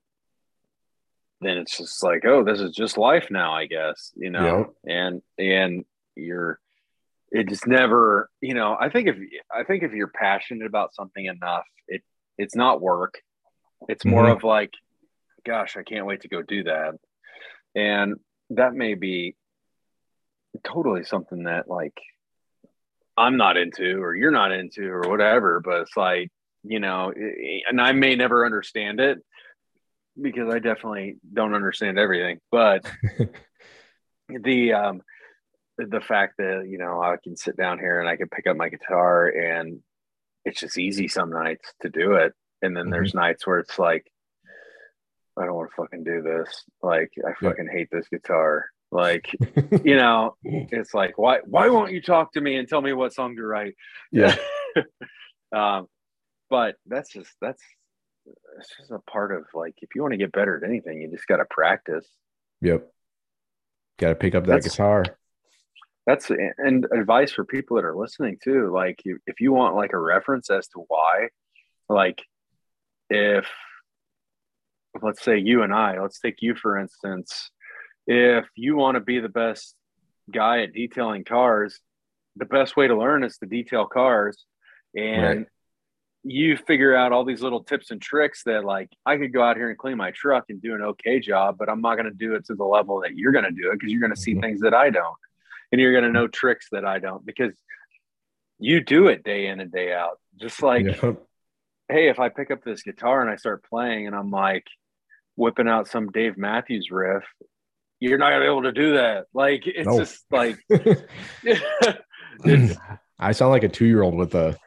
then it's just like oh this is just life now i guess you know? And and you're it just never you know i think if i think if you're passionate about something enough it it's not work. It's more mm-hmm. of like gosh i can't wait to go do that. And that may be totally something that like I'm not into or you're not into or whatever, but it's like, you know, and I may never understand it because I definitely don't understand everything, but the um the fact that, you know, I can sit down here and I can pick up my guitar and it's just easy some nights to do it. And then mm-hmm. there's nights where it's like, I don't want to fucking do this. Like, I fucking yeah. hate this guitar. Like, you know, it's like, why why won't you talk to me and tell me what song to write? Yeah. um, but that's just that's it's just a part of like if you want to get better at anything, you just gotta practice. Yep. Gotta pick up that that's, guitar. That's and advice for people that are listening too. Like if you want like a reference as to why, like if let's say you and I, let's take you for instance, if you want to be the best guy at detailing cars, the best way to learn is to detail cars. And right. You figure out all these little tips and tricks that, like, I could go out here and clean my truck and do an okay job, but I'm not going to do it to the level that you're going to do it because you're going to see mm-hmm. things that I don't. And you're going to know tricks that I don't because you do it day in and day out. Just like, yeah. hey, if I pick up this guitar and I start playing and I'm like, whipping out some Dave Matthews riff you're not gonna be able to do that. Like it's nope. just like it's, I sound like a two year old with a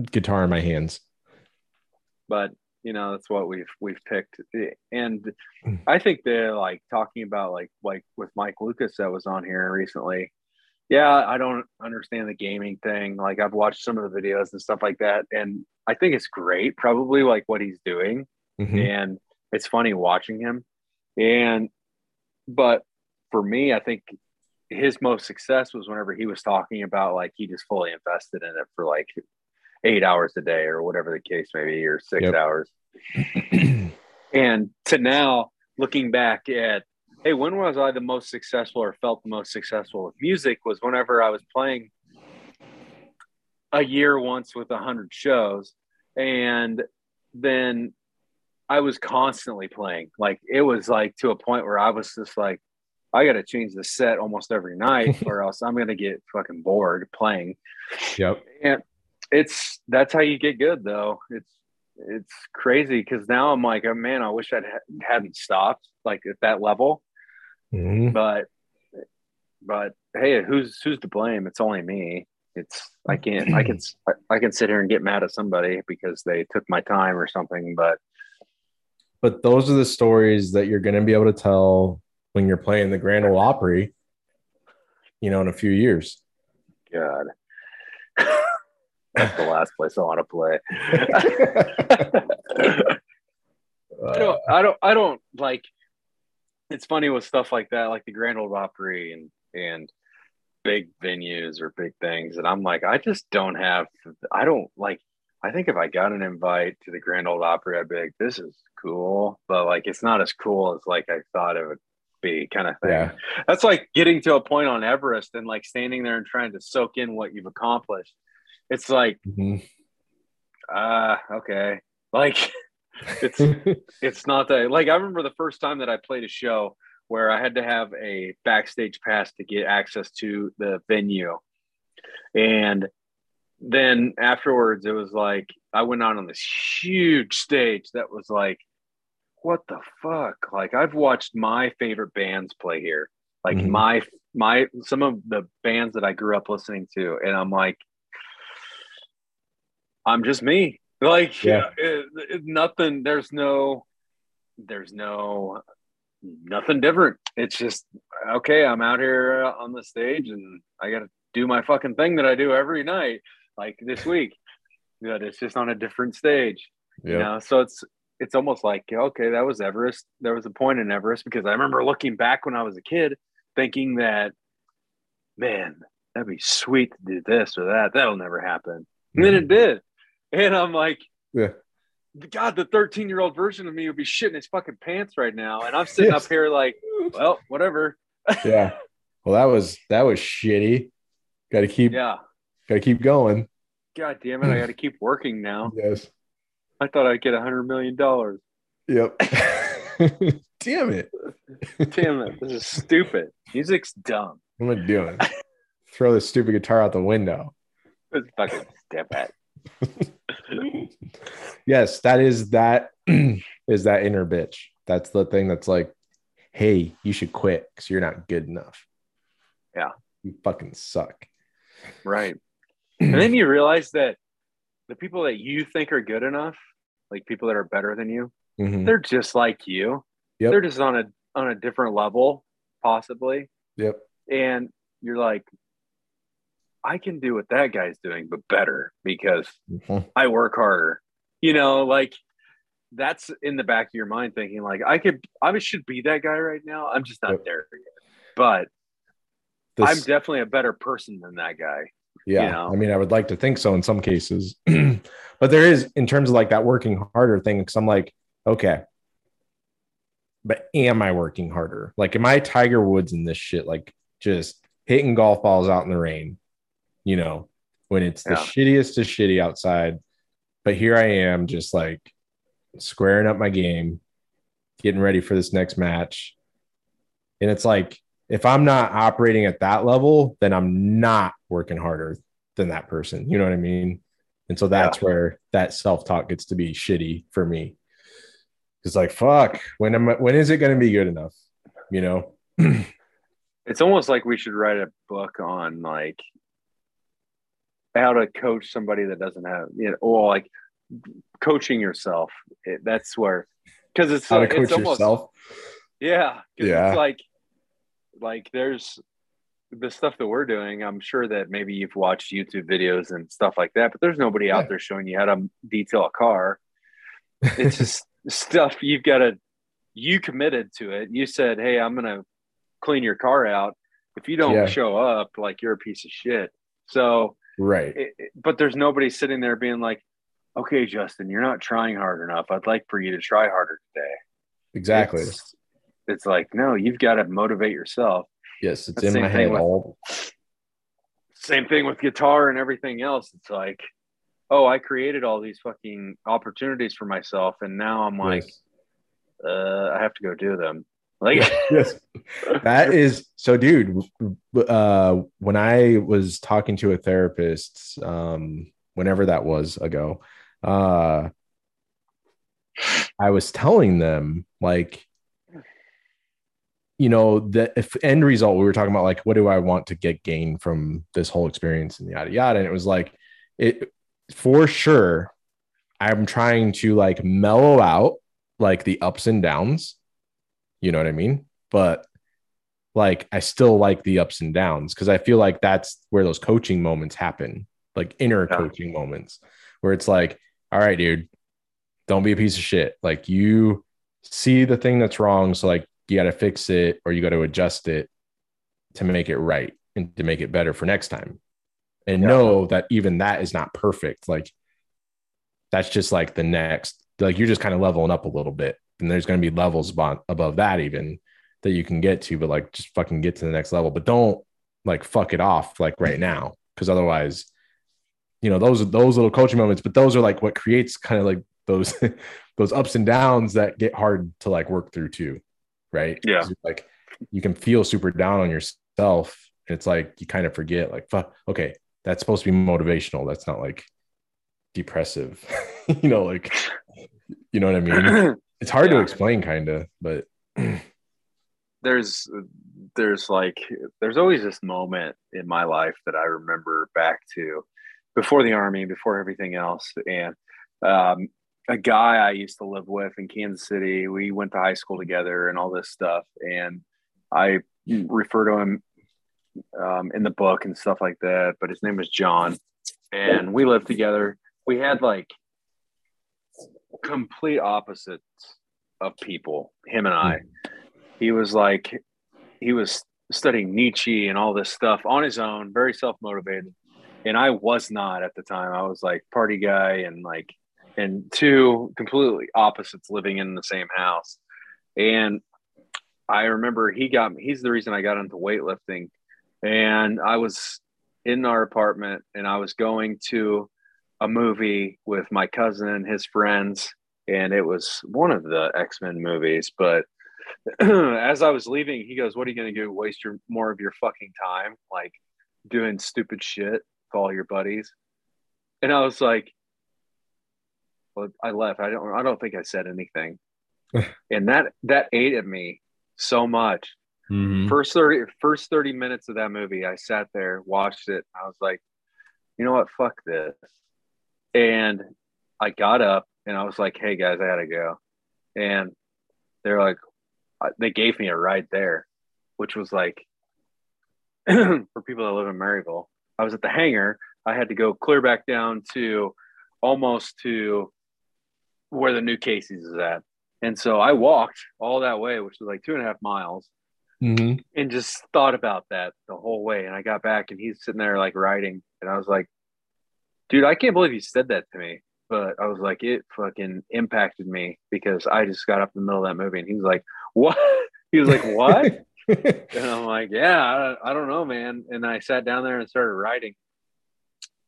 guitar in my hands. But you know that's what we've we've picked, and I think they're like talking about like like with Mike Lucas that was on here recently. Yeah, I don't understand the gaming thing. Like I've watched some of the videos and stuff like that, and I think it's great. Probably like what he's doing, mm-hmm. and it's funny watching him. And but for me, I think his most success was whenever he was talking about like he just fully invested in it for like eight hours a day or whatever the case may be, or six yep. hours. and to now looking back at, hey, when was I the most successful or felt the most successful with music was whenever I was playing a year once with a hundred shows. And then I was constantly playing. Like it was like to a point where I was just like, I got to change the set almost every night, or else I'm gonna get fucking bored playing. Yep. And it's that's how you get good, though. It's it's crazy because now I'm like, oh man, I wish I hadn't stopped like at that level. Mm-hmm. But but hey, who's who's to blame? It's only me. it's I can't I can I can sit here and get mad at somebody because they took my time or something, but but those are the stories that you're going to be able to tell when you're playing the Grand Ole Opry, you know, in a few years. God. That's the last place I want to play. I don't I don't I don't like it's funny with stuff like that, like the Grand Ole Opry and and big venues or big things. And I'm like, I just don't have I don't like I think if I got an invite to the Grand Ole Opry, I'd be like, this is cool. But like it's not as cool as like I thought it would be kind of thing. Yeah. That's like getting to a point on Everest and like standing there and trying to soak in what you've accomplished. It's like, mm-hmm. uh, okay. Like it's it's not that like I remember the first time that I played a show where I had to have a backstage pass to get access to the venue. And then afterwards it was like I went out on this huge stage that was like what the fuck? Like I've watched my favorite bands play here. Like mm-hmm. my my some of the bands that I grew up listening to and I'm like I'm just me. Like yeah. It, it, nothing there's no there's no nothing different. It's just okay, I'm out here on the stage and I got to do my fucking thing that I do every night like this week. But it's just on a different stage. Yeah. You know, so it's it's almost like okay that was everest there was a point in everest because i remember looking back when i was a kid thinking that man that'd be sweet to do this or that that'll never happen and then it mm-hmm. did and i'm like yeah god the 13 year old version of me would be shitting his fucking pants right now and i'm sitting yes. up here like well whatever yeah well that was that was shitty gotta keep yeah gotta keep going god damn it i gotta keep working now yes I thought I'd get a hundred million dollars. Yep. Damn it. Damn it. This is stupid. Music's dumb. What am I doing? Throw this stupid guitar out the window. It's fucking step at. Yes, that is that is that inner bitch. That's the thing that's like, hey, you should quit because you're not good enough. Yeah. You fucking suck. Right. and then you realize that the people that you think are good enough like people that are better than you, mm-hmm. they're just like you. Yep. They're just on a on a different level, possibly. Yep. And you're like, I can do what that guy's doing, but better because mm-hmm. I work harder. You know, like that's in the back of your mind thinking like I could I should be that guy right now. I'm just not yep. there yet. But this, I'm definitely a better person than that guy. Yeah. You know? I mean, I would like to think so in some cases. but there is, in terms of like that working harder thing, because I'm like, okay, but am I working harder? Like, am I Tiger Woods in this shit? Like, just hitting golf balls out in the rain, you know, when it's the yeah. shittiest of shitty outside. But here I am, just like squaring up my game, getting ready for this next match. And it's like, if I'm not operating at that level, then I'm not working harder than that person. You know what I mean? And so that's yeah. where that self talk gets to be shitty for me. It's like, fuck, when am I, when is it going to be good enough? You know? it's almost like we should write a book on like how to coach somebody that doesn't have, you know, or like coaching yourself. It, that's where, because it's how like, to coach almost, yourself. Yeah. Yeah. Like, like there's the stuff that we're doing i'm sure that maybe you've watched youtube videos and stuff like that but there's nobody yeah. out there showing you how to detail a car it's just stuff you've got to you committed to it you said hey i'm gonna clean your car out if you don't yeah. show up like you're a piece of shit so right. It, but there's nobody sitting there being like okay justin you're not trying hard enough. I'd like for you to try harder today. Exactly. It's, it's like no you've got to motivate yourself. Yes it's in my head with, all same thing with guitar and everything else. It's like oh i created all these fucking opportunities for myself and now i'm like yes. uh i have to go do them like yes that is so dude uh when i was talking to a therapist um whenever that was ago uh I was telling them like you know, the if end result, we were talking about like, what do I want to get gain from this whole experience and yada yada. And it was like, it for sure, I'm trying to like mellow out like the ups and downs. You know what I mean? But like I still like the ups and downs because I feel like that's where those coaching moments happen, like inner yeah. coaching moments where it's like, all right, dude, don't be a piece of shit. Like you see the thing that's wrong. So like you got to fix it or you got to adjust it to make it right and to make it better for next time. And yeah. know that even that is not perfect. Like that's just like the next, like you're just kind of leveling up a little bit. And there's going to be levels above, that even that you can get to, but like just fucking get to the next level. But don't like fuck it off like right now. Cause otherwise, you know, those are those little coaching moments, but those are like what creates kind of like those those ups and downs that get hard to like work through too right yeah like you can feel super down on yourself and it's like you kind of forget like fuck okay that's supposed to be motivational that's not like depressive you know like you know what i mean it's hard yeah. to explain kind of but there's there's like there's always this moment in my life that i remember back to before the army before everything else and um, a guy I used to live with in Kansas City. We went to high school together and all this stuff. And I refer to him um, in the book and stuff like that. But his name was John. And we lived together. We had like complete opposites of people, him and I. Hmm. He was like, he was studying Nietzsche and all this stuff on his own, very self motivated. And I was not at the time. I was like party guy and like and two completely opposites living in the same house. And I remember he got me, he's the reason I got into weightlifting. And I was in our apartment and I was going to a movie with my cousin and his friends. And it was one of the X Men movies. But as I was leaving, he goes, What are you going to do? Waste your more of your fucking time, like doing stupid shit with all your buddies? And I was like, "Well, I left. I don't. I don't think I said anything, and that that ate at me so much. Mm-hmm. First thirty, first thirty minutes of that movie, I sat there, watched it. I was like, you know what? Fuck this. And I got up and I was like, hey guys, I gotta go. And they're like, uh, they gave me a ride there, which was like, for people that live in Maryville, I was at the hangar. I had to go clear back down to almost to where the new Casey's is at. And so I walked all that way, which was like two and a half miles, mm-hmm. and just thought about that the whole way. And I got back and he's sitting there like riding. And I was like, dude, I can't believe you said that to me. But I was like, it fucking impacted me because I just got up in the middle of that movie and he was like, what? He was like, what? and I'm like, yeah, I, I don't know, man. And I sat down there and started writing.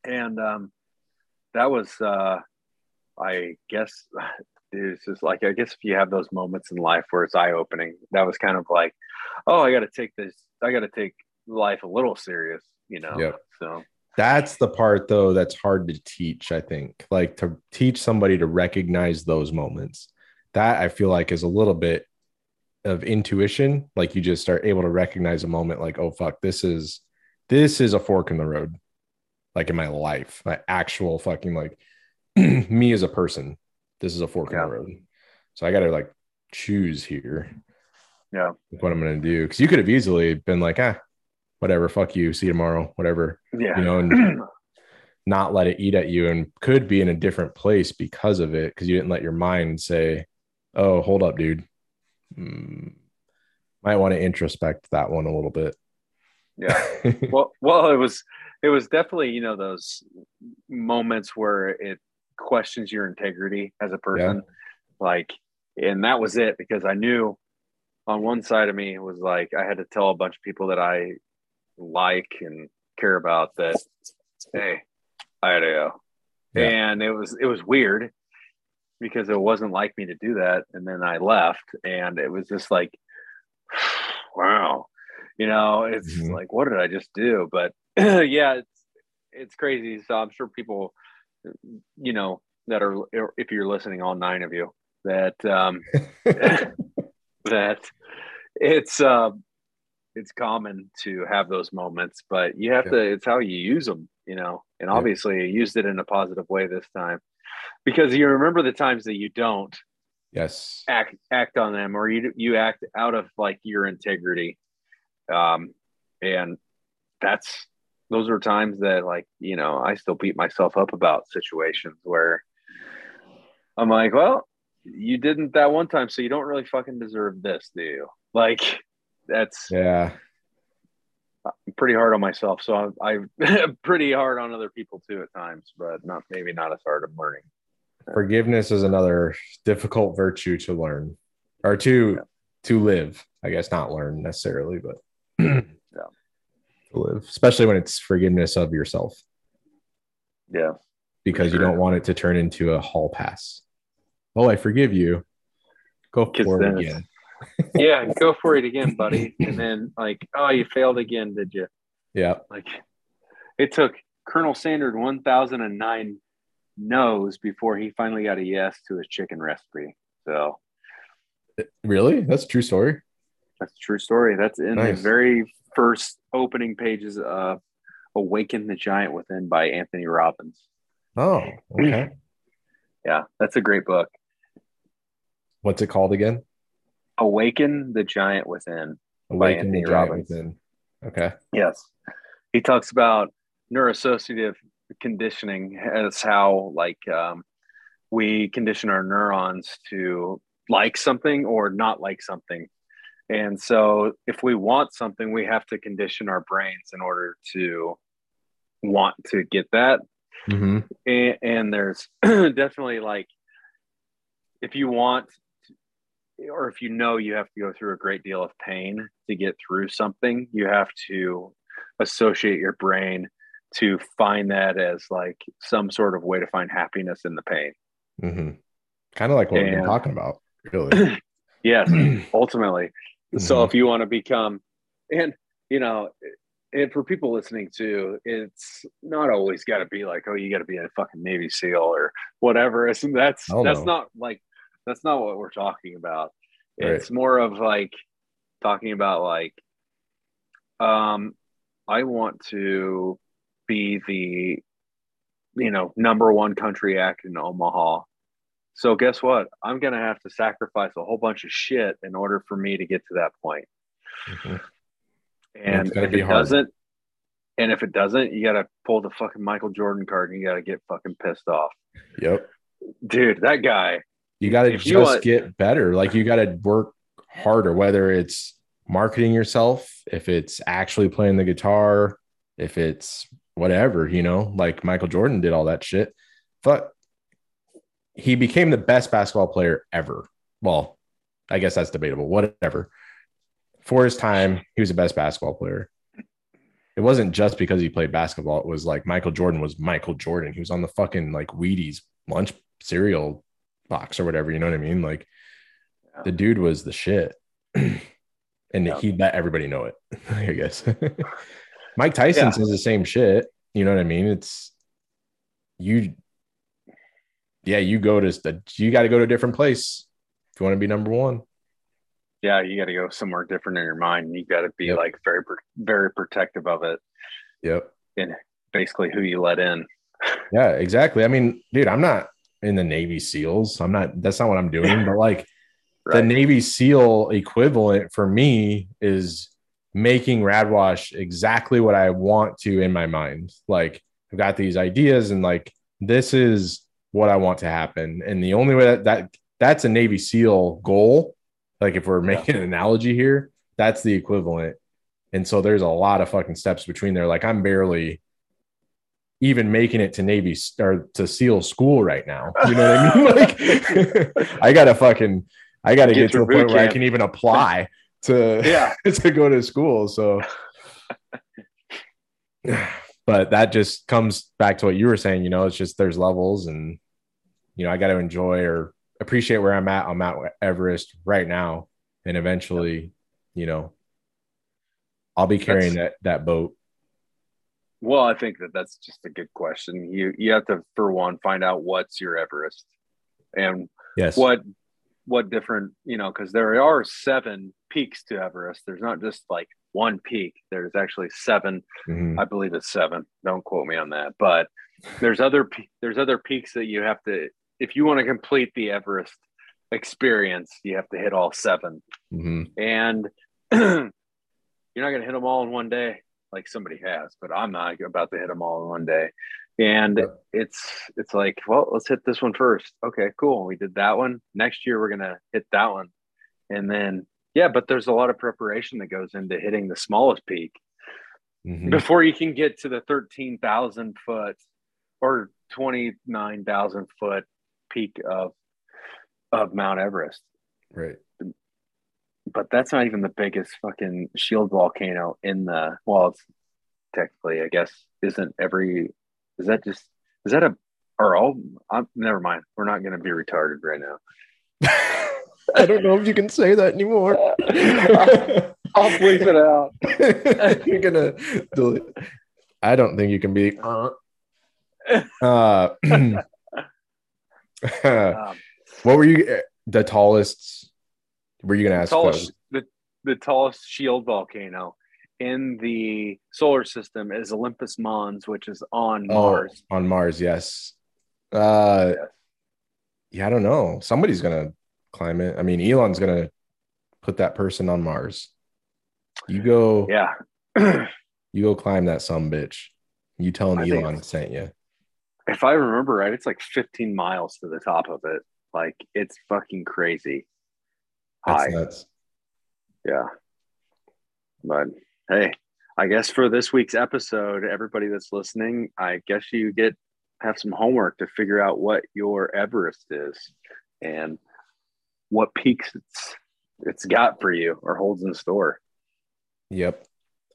And um, that was, uh, I guess it's just like I guess if you have those moments in life where it's eye opening, that was kind of like, oh, I got to take this, I got to take life a little serious, you know. Yep. So that's the part though that's hard to teach. I think, like to teach somebody to recognize those moments. That I feel like is a little bit of intuition. Like you just start able to recognize a moment, like, oh fuck, this is this is a fork in the road, like in my life, my actual fucking like me as a person, this is a fork yeah. in the road. So I got to like choose here. Yeah. What I'm going to do. Cause you could have easily been like, ah, whatever, fuck you, see you tomorrow, whatever. Yeah. You know, and not let it eat at you and could be in a different place because of it. Cause you didn't let your mind say, oh, hold up, dude. Mm, might want to introspect that one a little bit. Yeah. well, well, it was, it was definitely, you know, those moments where it questions your integrity as a person. Yeah. Like, and that was it because I knew on one side of me it was like I had to tell a bunch of people that I like and care about that, hey, I had to go. Yeah. And it was it was weird because it wasn't like me to do that. And then I left and it was just like, wow, you know, it's mm-hmm. like, what did I just do? But yeah, it's it's crazy. So I'm sure people you know, that are, if you're listening, all nine of you, that, um, that it's uh, it's common to have those moments, but you have yeah. to. It's how you use them, you know. And obviously, yeah. you used it in a positive way this time, because you remember the times that you don't. Yes. Act act on them, or you you act out of like your integrity, um, and that's those are times that like you know I still beat myself up about situations where I'm like, well, you didn't that one time, so you don't really fucking deserve this, do you? Like, that's yeah. I'm pretty hard on myself, so I'm, I'm pretty hard on other people too at times, but not maybe not as hard. I'm learning. Forgiveness is another difficult virtue to learn or to yeah. to live. I guess not learn necessarily, but yeah, to live, especially when it's forgiveness of yourself. Yeah, because sure. you don't want it to turn into a hall pass. Oh, I forgive you. Go for it again. Yeah, go for it again, buddy. And then like, oh, you failed again, did you? Yeah. Like it took Colonel Sanders 1009 no's before he finally got a yes to his chicken recipe. So really? That's a true story. That's a true story. That's in nice. the very first opening pages of Awaken the Giant Within by Anthony Robbins. Oh, okay. yeah, that's a great book. What's it called again? Awaken the Giant Within. Awaken the Giant Robbins. Within. Okay. Yes. He talks about neuroassociative conditioning as how like um, we condition our neurons to like something or not like something. And so if we want something, we have to condition our brains in order to want to get that. Mm-hmm. And, and there's definitely like, if you want or if you know you have to go through a great deal of pain to get through something, you have to associate your brain to find that as like some sort of way to find happiness in the pain. Mm-hmm. Kind of like what and, we've been talking about, really. yes, ultimately. Mm-hmm. So if you want to become, and you know, and for people listening too, it's not always got to be like, oh, you got to be a fucking Navy SEAL or whatever. It's, that's that's know. not like that's not what we're talking about. It's more of like talking about like um I want to be the you know number one country act in Omaha. So guess what? I'm gonna have to sacrifice a whole bunch of shit in order for me to get to that point. Mm-hmm. And if it hard. doesn't, and if it doesn't, you gotta pull the fucking Michael Jordan card and you gotta get fucking pissed off. Yep. Dude, that guy you got to just want, get better. Like you got to work harder, whether it's marketing yourself, if it's actually playing the guitar, if it's whatever, you know, like Michael Jordan did all that shit. But he became the best basketball player ever. Well, I guess that's debatable, whatever. For his time, he was the best basketball player. It wasn't just because he played basketball. It was like Michael Jordan was Michael Jordan. He was on the fucking like Wheaties lunch cereal box or whatever. You know what I mean? Like yeah. the dude was the shit. and yeah. he let everybody know it, I guess. Mike Tyson yeah. says the same shit. You know what I mean? It's you, yeah, you go to, the you got to go to a different place if you want to be number one. Yeah, you got to go somewhere different in your mind. You got to be yep. like very, very protective of it. Yep. And basically who you let in. yeah, exactly. I mean, dude, I'm not, in the Navy SEALs. I'm not, that's not what I'm doing, but like right. the Navy SEAL equivalent for me is making Radwash exactly what I want to in my mind. Like I've got these ideas and like this is what I want to happen. And the only way that, that that's a Navy SEAL goal, like if we're making an analogy here, that's the equivalent. And so there's a lot of fucking steps between there. Like I'm barely even making it to Navy or to SEAL school right now. You know what I mean? Like, I gotta fucking, I gotta get, get to the point camp. where I can even apply to yeah to go to school. So, but that just comes back to what you were saying. You know, it's just there's levels, and you know, I got to enjoy or appreciate where I'm at. I'm at Everest right now, and eventually, you know, I'll be carrying That's, that that boat well, I think that that's just a good question. You you have to, for one, find out what's your Everest, and yes, what what different you know because there are seven peaks to Everest. There's not just like one peak. There's actually 7 Mhm. I believe it's seven. Don't quote me on that. But there's other there's other peaks that you have to if you want to complete the Everest experience, you have to hit all seven. Mhm. And you're not going to hit them all in one day like somebody has, but I'm not about to hit them all in one day. And it's it's like, well, let's hit this one first. Okay, cool. We did that one. Next year we're to hit that one. And then yeah, but there's a lot of preparation that goes into hitting the smallest peak Mhm. before you can get to the 13,000 foot or 29,000 foot peak of of Mount Everest. Right. But that's not even the biggest fucking shield volcano in the well, it's technically, I guess, isn't every is that just is that a or all I'm never mind. We're not gonna be retarded right now. I don't know if you can say that anymore. I'll bleep it out. You're gonna delete. I don't think you can be. Uh, Um, what were you? The tallest? Were you gonna ask? tallest, the, the tallest shield volcano in the solar system is Olympus Mons, which is on Oh, Mars. on Mars, yes. Uh, Yes. yeah, I don't know. Somebody's gonna climb it. I mean, Elon's gonna put that person on Mars. You go, Yeah. you go climb that some bitch. You tell him I Elon sent you. if I remember right, it's like 15 miles to the top of it. Like it's fucking crazy. That's High. nuts. Yeah. But hey, I guess for this week's episode, everybody that's listening, I guess you get have some homework to figure out what your Everest is and what peaks it's it's got for you or holds in store. Yep.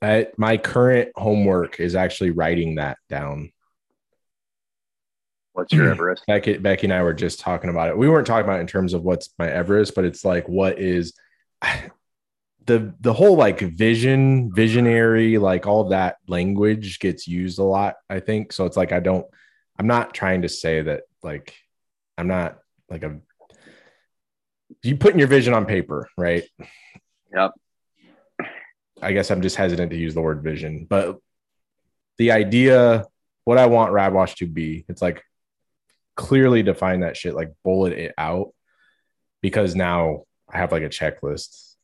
I, my current homework is actually writing that down. What's your hmm. Everest? Becky, Becky and I were just talking about it. We weren't talking about it in terms of what's my Everest, but it's like what is the the whole like vision, visionary, like all that language gets used a lot. I think so. It's like I don't. I'm not trying to say that like I'm not like a. You putting your vision on paper, right? Yep. I guess I'm just hesitant to use the word vision, but the idea, what I want Radwash to be, it's like clearly define that shit, like bullet it out, because now I have like a checklist.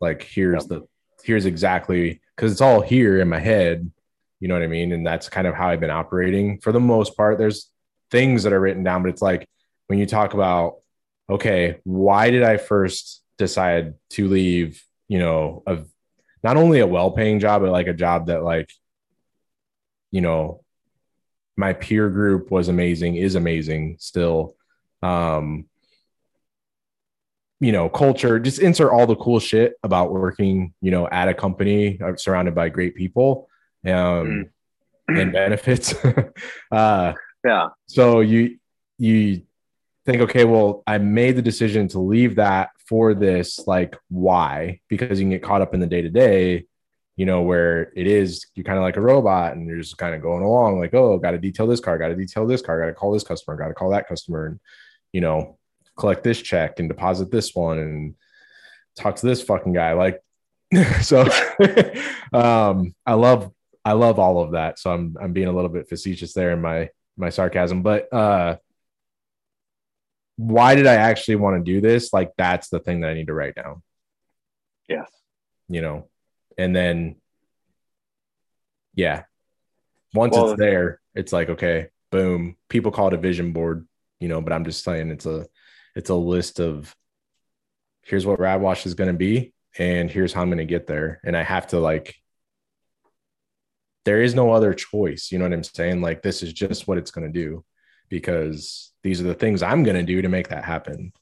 Like here's the here's exactly because it's all here in my head, you know what I mean, and that's kind of how I've been operating for the most part. There's things that are written down, but it's like when you talk about okay, why did I first decide to leave? You know, of not only a well-paying job, but like a job that like you know my peer group was amazing is amazing still. Um you know culture just insert all the cool shit about working you know at a company uh, surrounded by great people um and benefits. Uh Yeah. so you you think okay well i made the decision to leave that for this like why? Because you can get caught up in the day to day you know where it is you're kind of like a robot and you're just kind of going along like oh got to detail this car got to detail this car got to call this customer got to call that customer and you know collect this check and deposit this one and talk to this fucking guy. Like so um i love i love all of that. So i'm i'm being a little bit facetious there in my my sarcasm but uh why did i actually want to do this? Like that's the thing that i need to write down. Yes. you know and then yeah. Once Well- it's there it's like okay boom. People call it a vision board you know but i'm just saying it's a it's a list of here's what radwash is going to be and here's how i'm going to get there. And i have to like there is no other choice you know what i'm saying? Like this is just what it's going to do because these are the things i'm going to do to make that happen.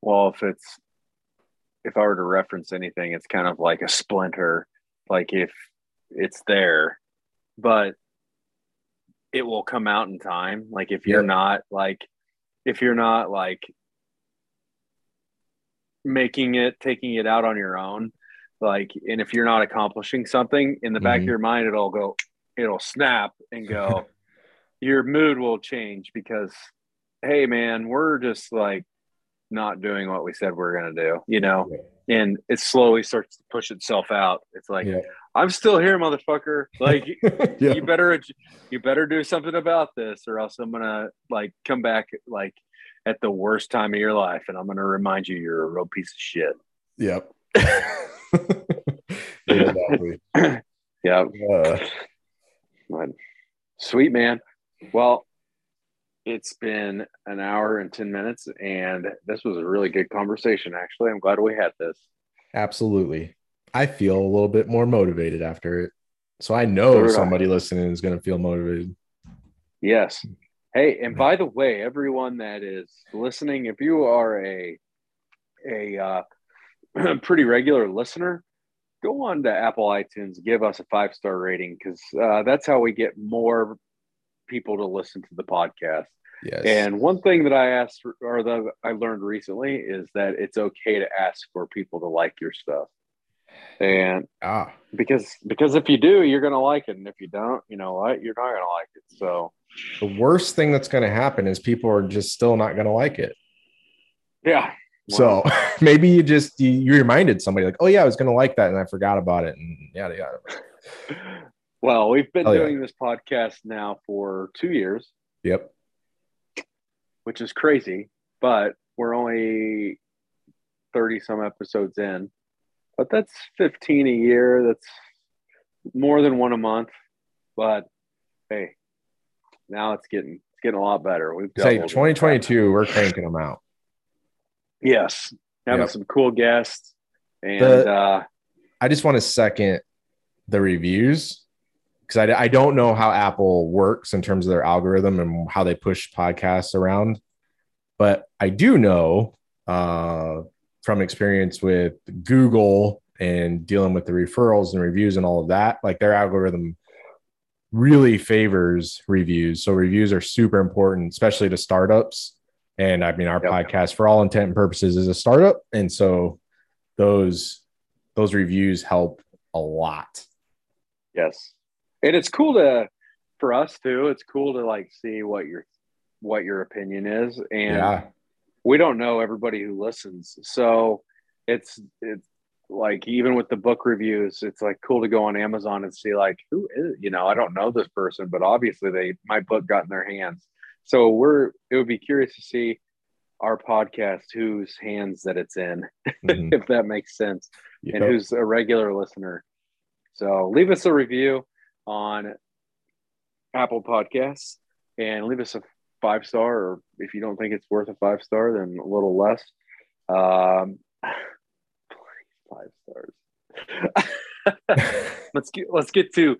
Well, if it's if I were to reference anything, it's kind of like a splinter. Like if it's there, but it will come out in time. Like if you're Yep. not like if you're not like making it, taking it out on your own, like and if you're not accomplishing something in the back of Mhm. your mind, it'll go, it'll snap and go, your mood will change because hey man, we're just like not doing what we said we are going to do, you know, yeah. and it slowly starts to push itself out. It's like, yeah. I'm still here, motherfucker. Like, yeah. you better, you better do something about this, or else I'm gonna like come back like at the worst time of your life, and I'm gonna remind you you're a real piece of shit. Yep. exactly. yeah. Uh, Sweet man. Well, it's been an hour and 10 minutes, and this was a really good conversation, actually. I'm glad we had this. Absolutely. I feel a little bit more motivated after it. So I know so somebody I. listening is going to feel motivated. Yes. Hey, and by the way, everyone that is listening, if you are a a uh, pretty regular listener, go on to Apple iTunes, give us a five star rating because uh, that's how we get more people to listen to the podcast. Yes. And one thing that I asked or that I learned recently is that it's okay to ask for people to like your stuff. And ah. because because if you do, you're gonna like it. And if you don't, you know what, you're not gonna like it. So the worst thing that's gonna happen is people are just still not gonna like it. Yeah. So maybe you just you, you, reminded somebody like, oh yeah, I was gonna like that and I forgot about it and yeah, yeah. well, we've been oh, doing yeah. this podcast now for two years. Yep. Which is crazy, but we're only 30 some episodes in. But that's 15 a year. That's more than one a month. But hey, now it's getting it's getting a lot better. We've say 2022, we're cranking them out. Yes, having yep. some cool guests, and the, uh, I just want to second the reviews because I, I don't know how Apple works in terms of their algorithm and how they push podcasts around, but I do know uh, from experience with Google and dealing with the referrals and reviews and all of that, like their algorithm really favors reviews. So reviews are super important, especially to startups and I mean, our yep. podcast, for all intent and purposes, is a startup, and so those those reviews help a lot. Yes, and it's cool to for us too. It's cool to like see what your what your opinion is, and yeah. we don't know everybody who listens, so it's it's like even with the book reviews, it's like cool to go on Amazon and see like who is you know I don't know this person, but obviously they my book got in their hands so we're it would be curious to see our podcast whose hands that it's in, mm-hmm. if that makes sense, yep. and who's a regular listener. So leave us a review on Apple Podcasts and leave us a five star, or if you don't think it's worth a five star, then a little less. Um, five stars. let's get let's get to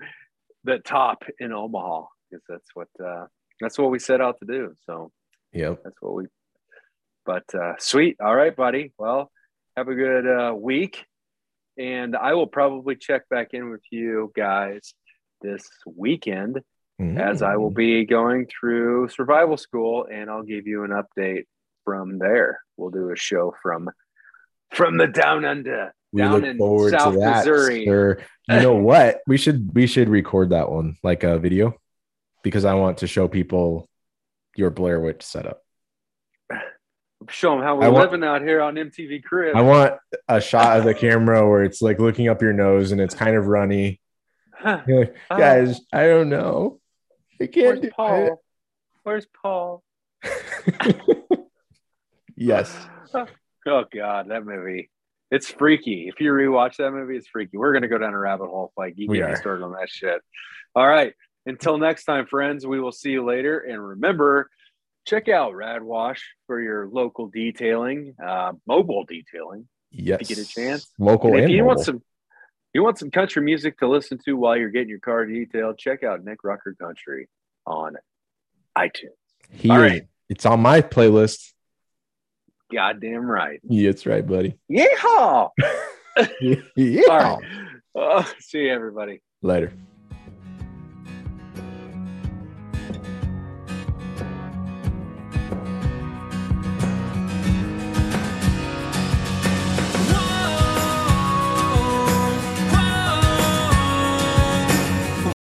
the top in Omaha because that's what uh, that's what we set out to do. So yeah, that's what we. But uh, sweet. All right, buddy. Well, have a good uh, week, and I will probably check back in with you guys this weekend mm-hmm. as I will be going through survival school, and I'll give you an update from there. We'll do a show from from the down under. We down look forward South to that, Missouri. Sir. You know what? We should we should record that one like a video because I want to show people your Blair Witch setup. Show them how we're want, living out here on MTV Crib. I want a shot of the camera where it's like looking up your nose and it's kind of runny. Like, uh, Guys, I don't know. I can't Where's Paul? It. Where's Paul? yes. Oh God, that movie. It's freaky. If you rewatch that movie, it's freaky. We're gonna go down a rabbit hole. Like you get me started on that shit. All right. Until next time, friends, we will see you later. And remember, check out Rad Wash for your local detailing, uh, mobile detailing. Yes. If you get a chance. Local and if you mobile. want some you want some country music to listen to while you're getting your car detailed, check out Nick Rucker Country on iTunes. Here, All right. It's on my playlist. Goddamn right. Yeah, it's right, buddy. Yeehaw! yeah. All right. Uh, see you, everybody. Later.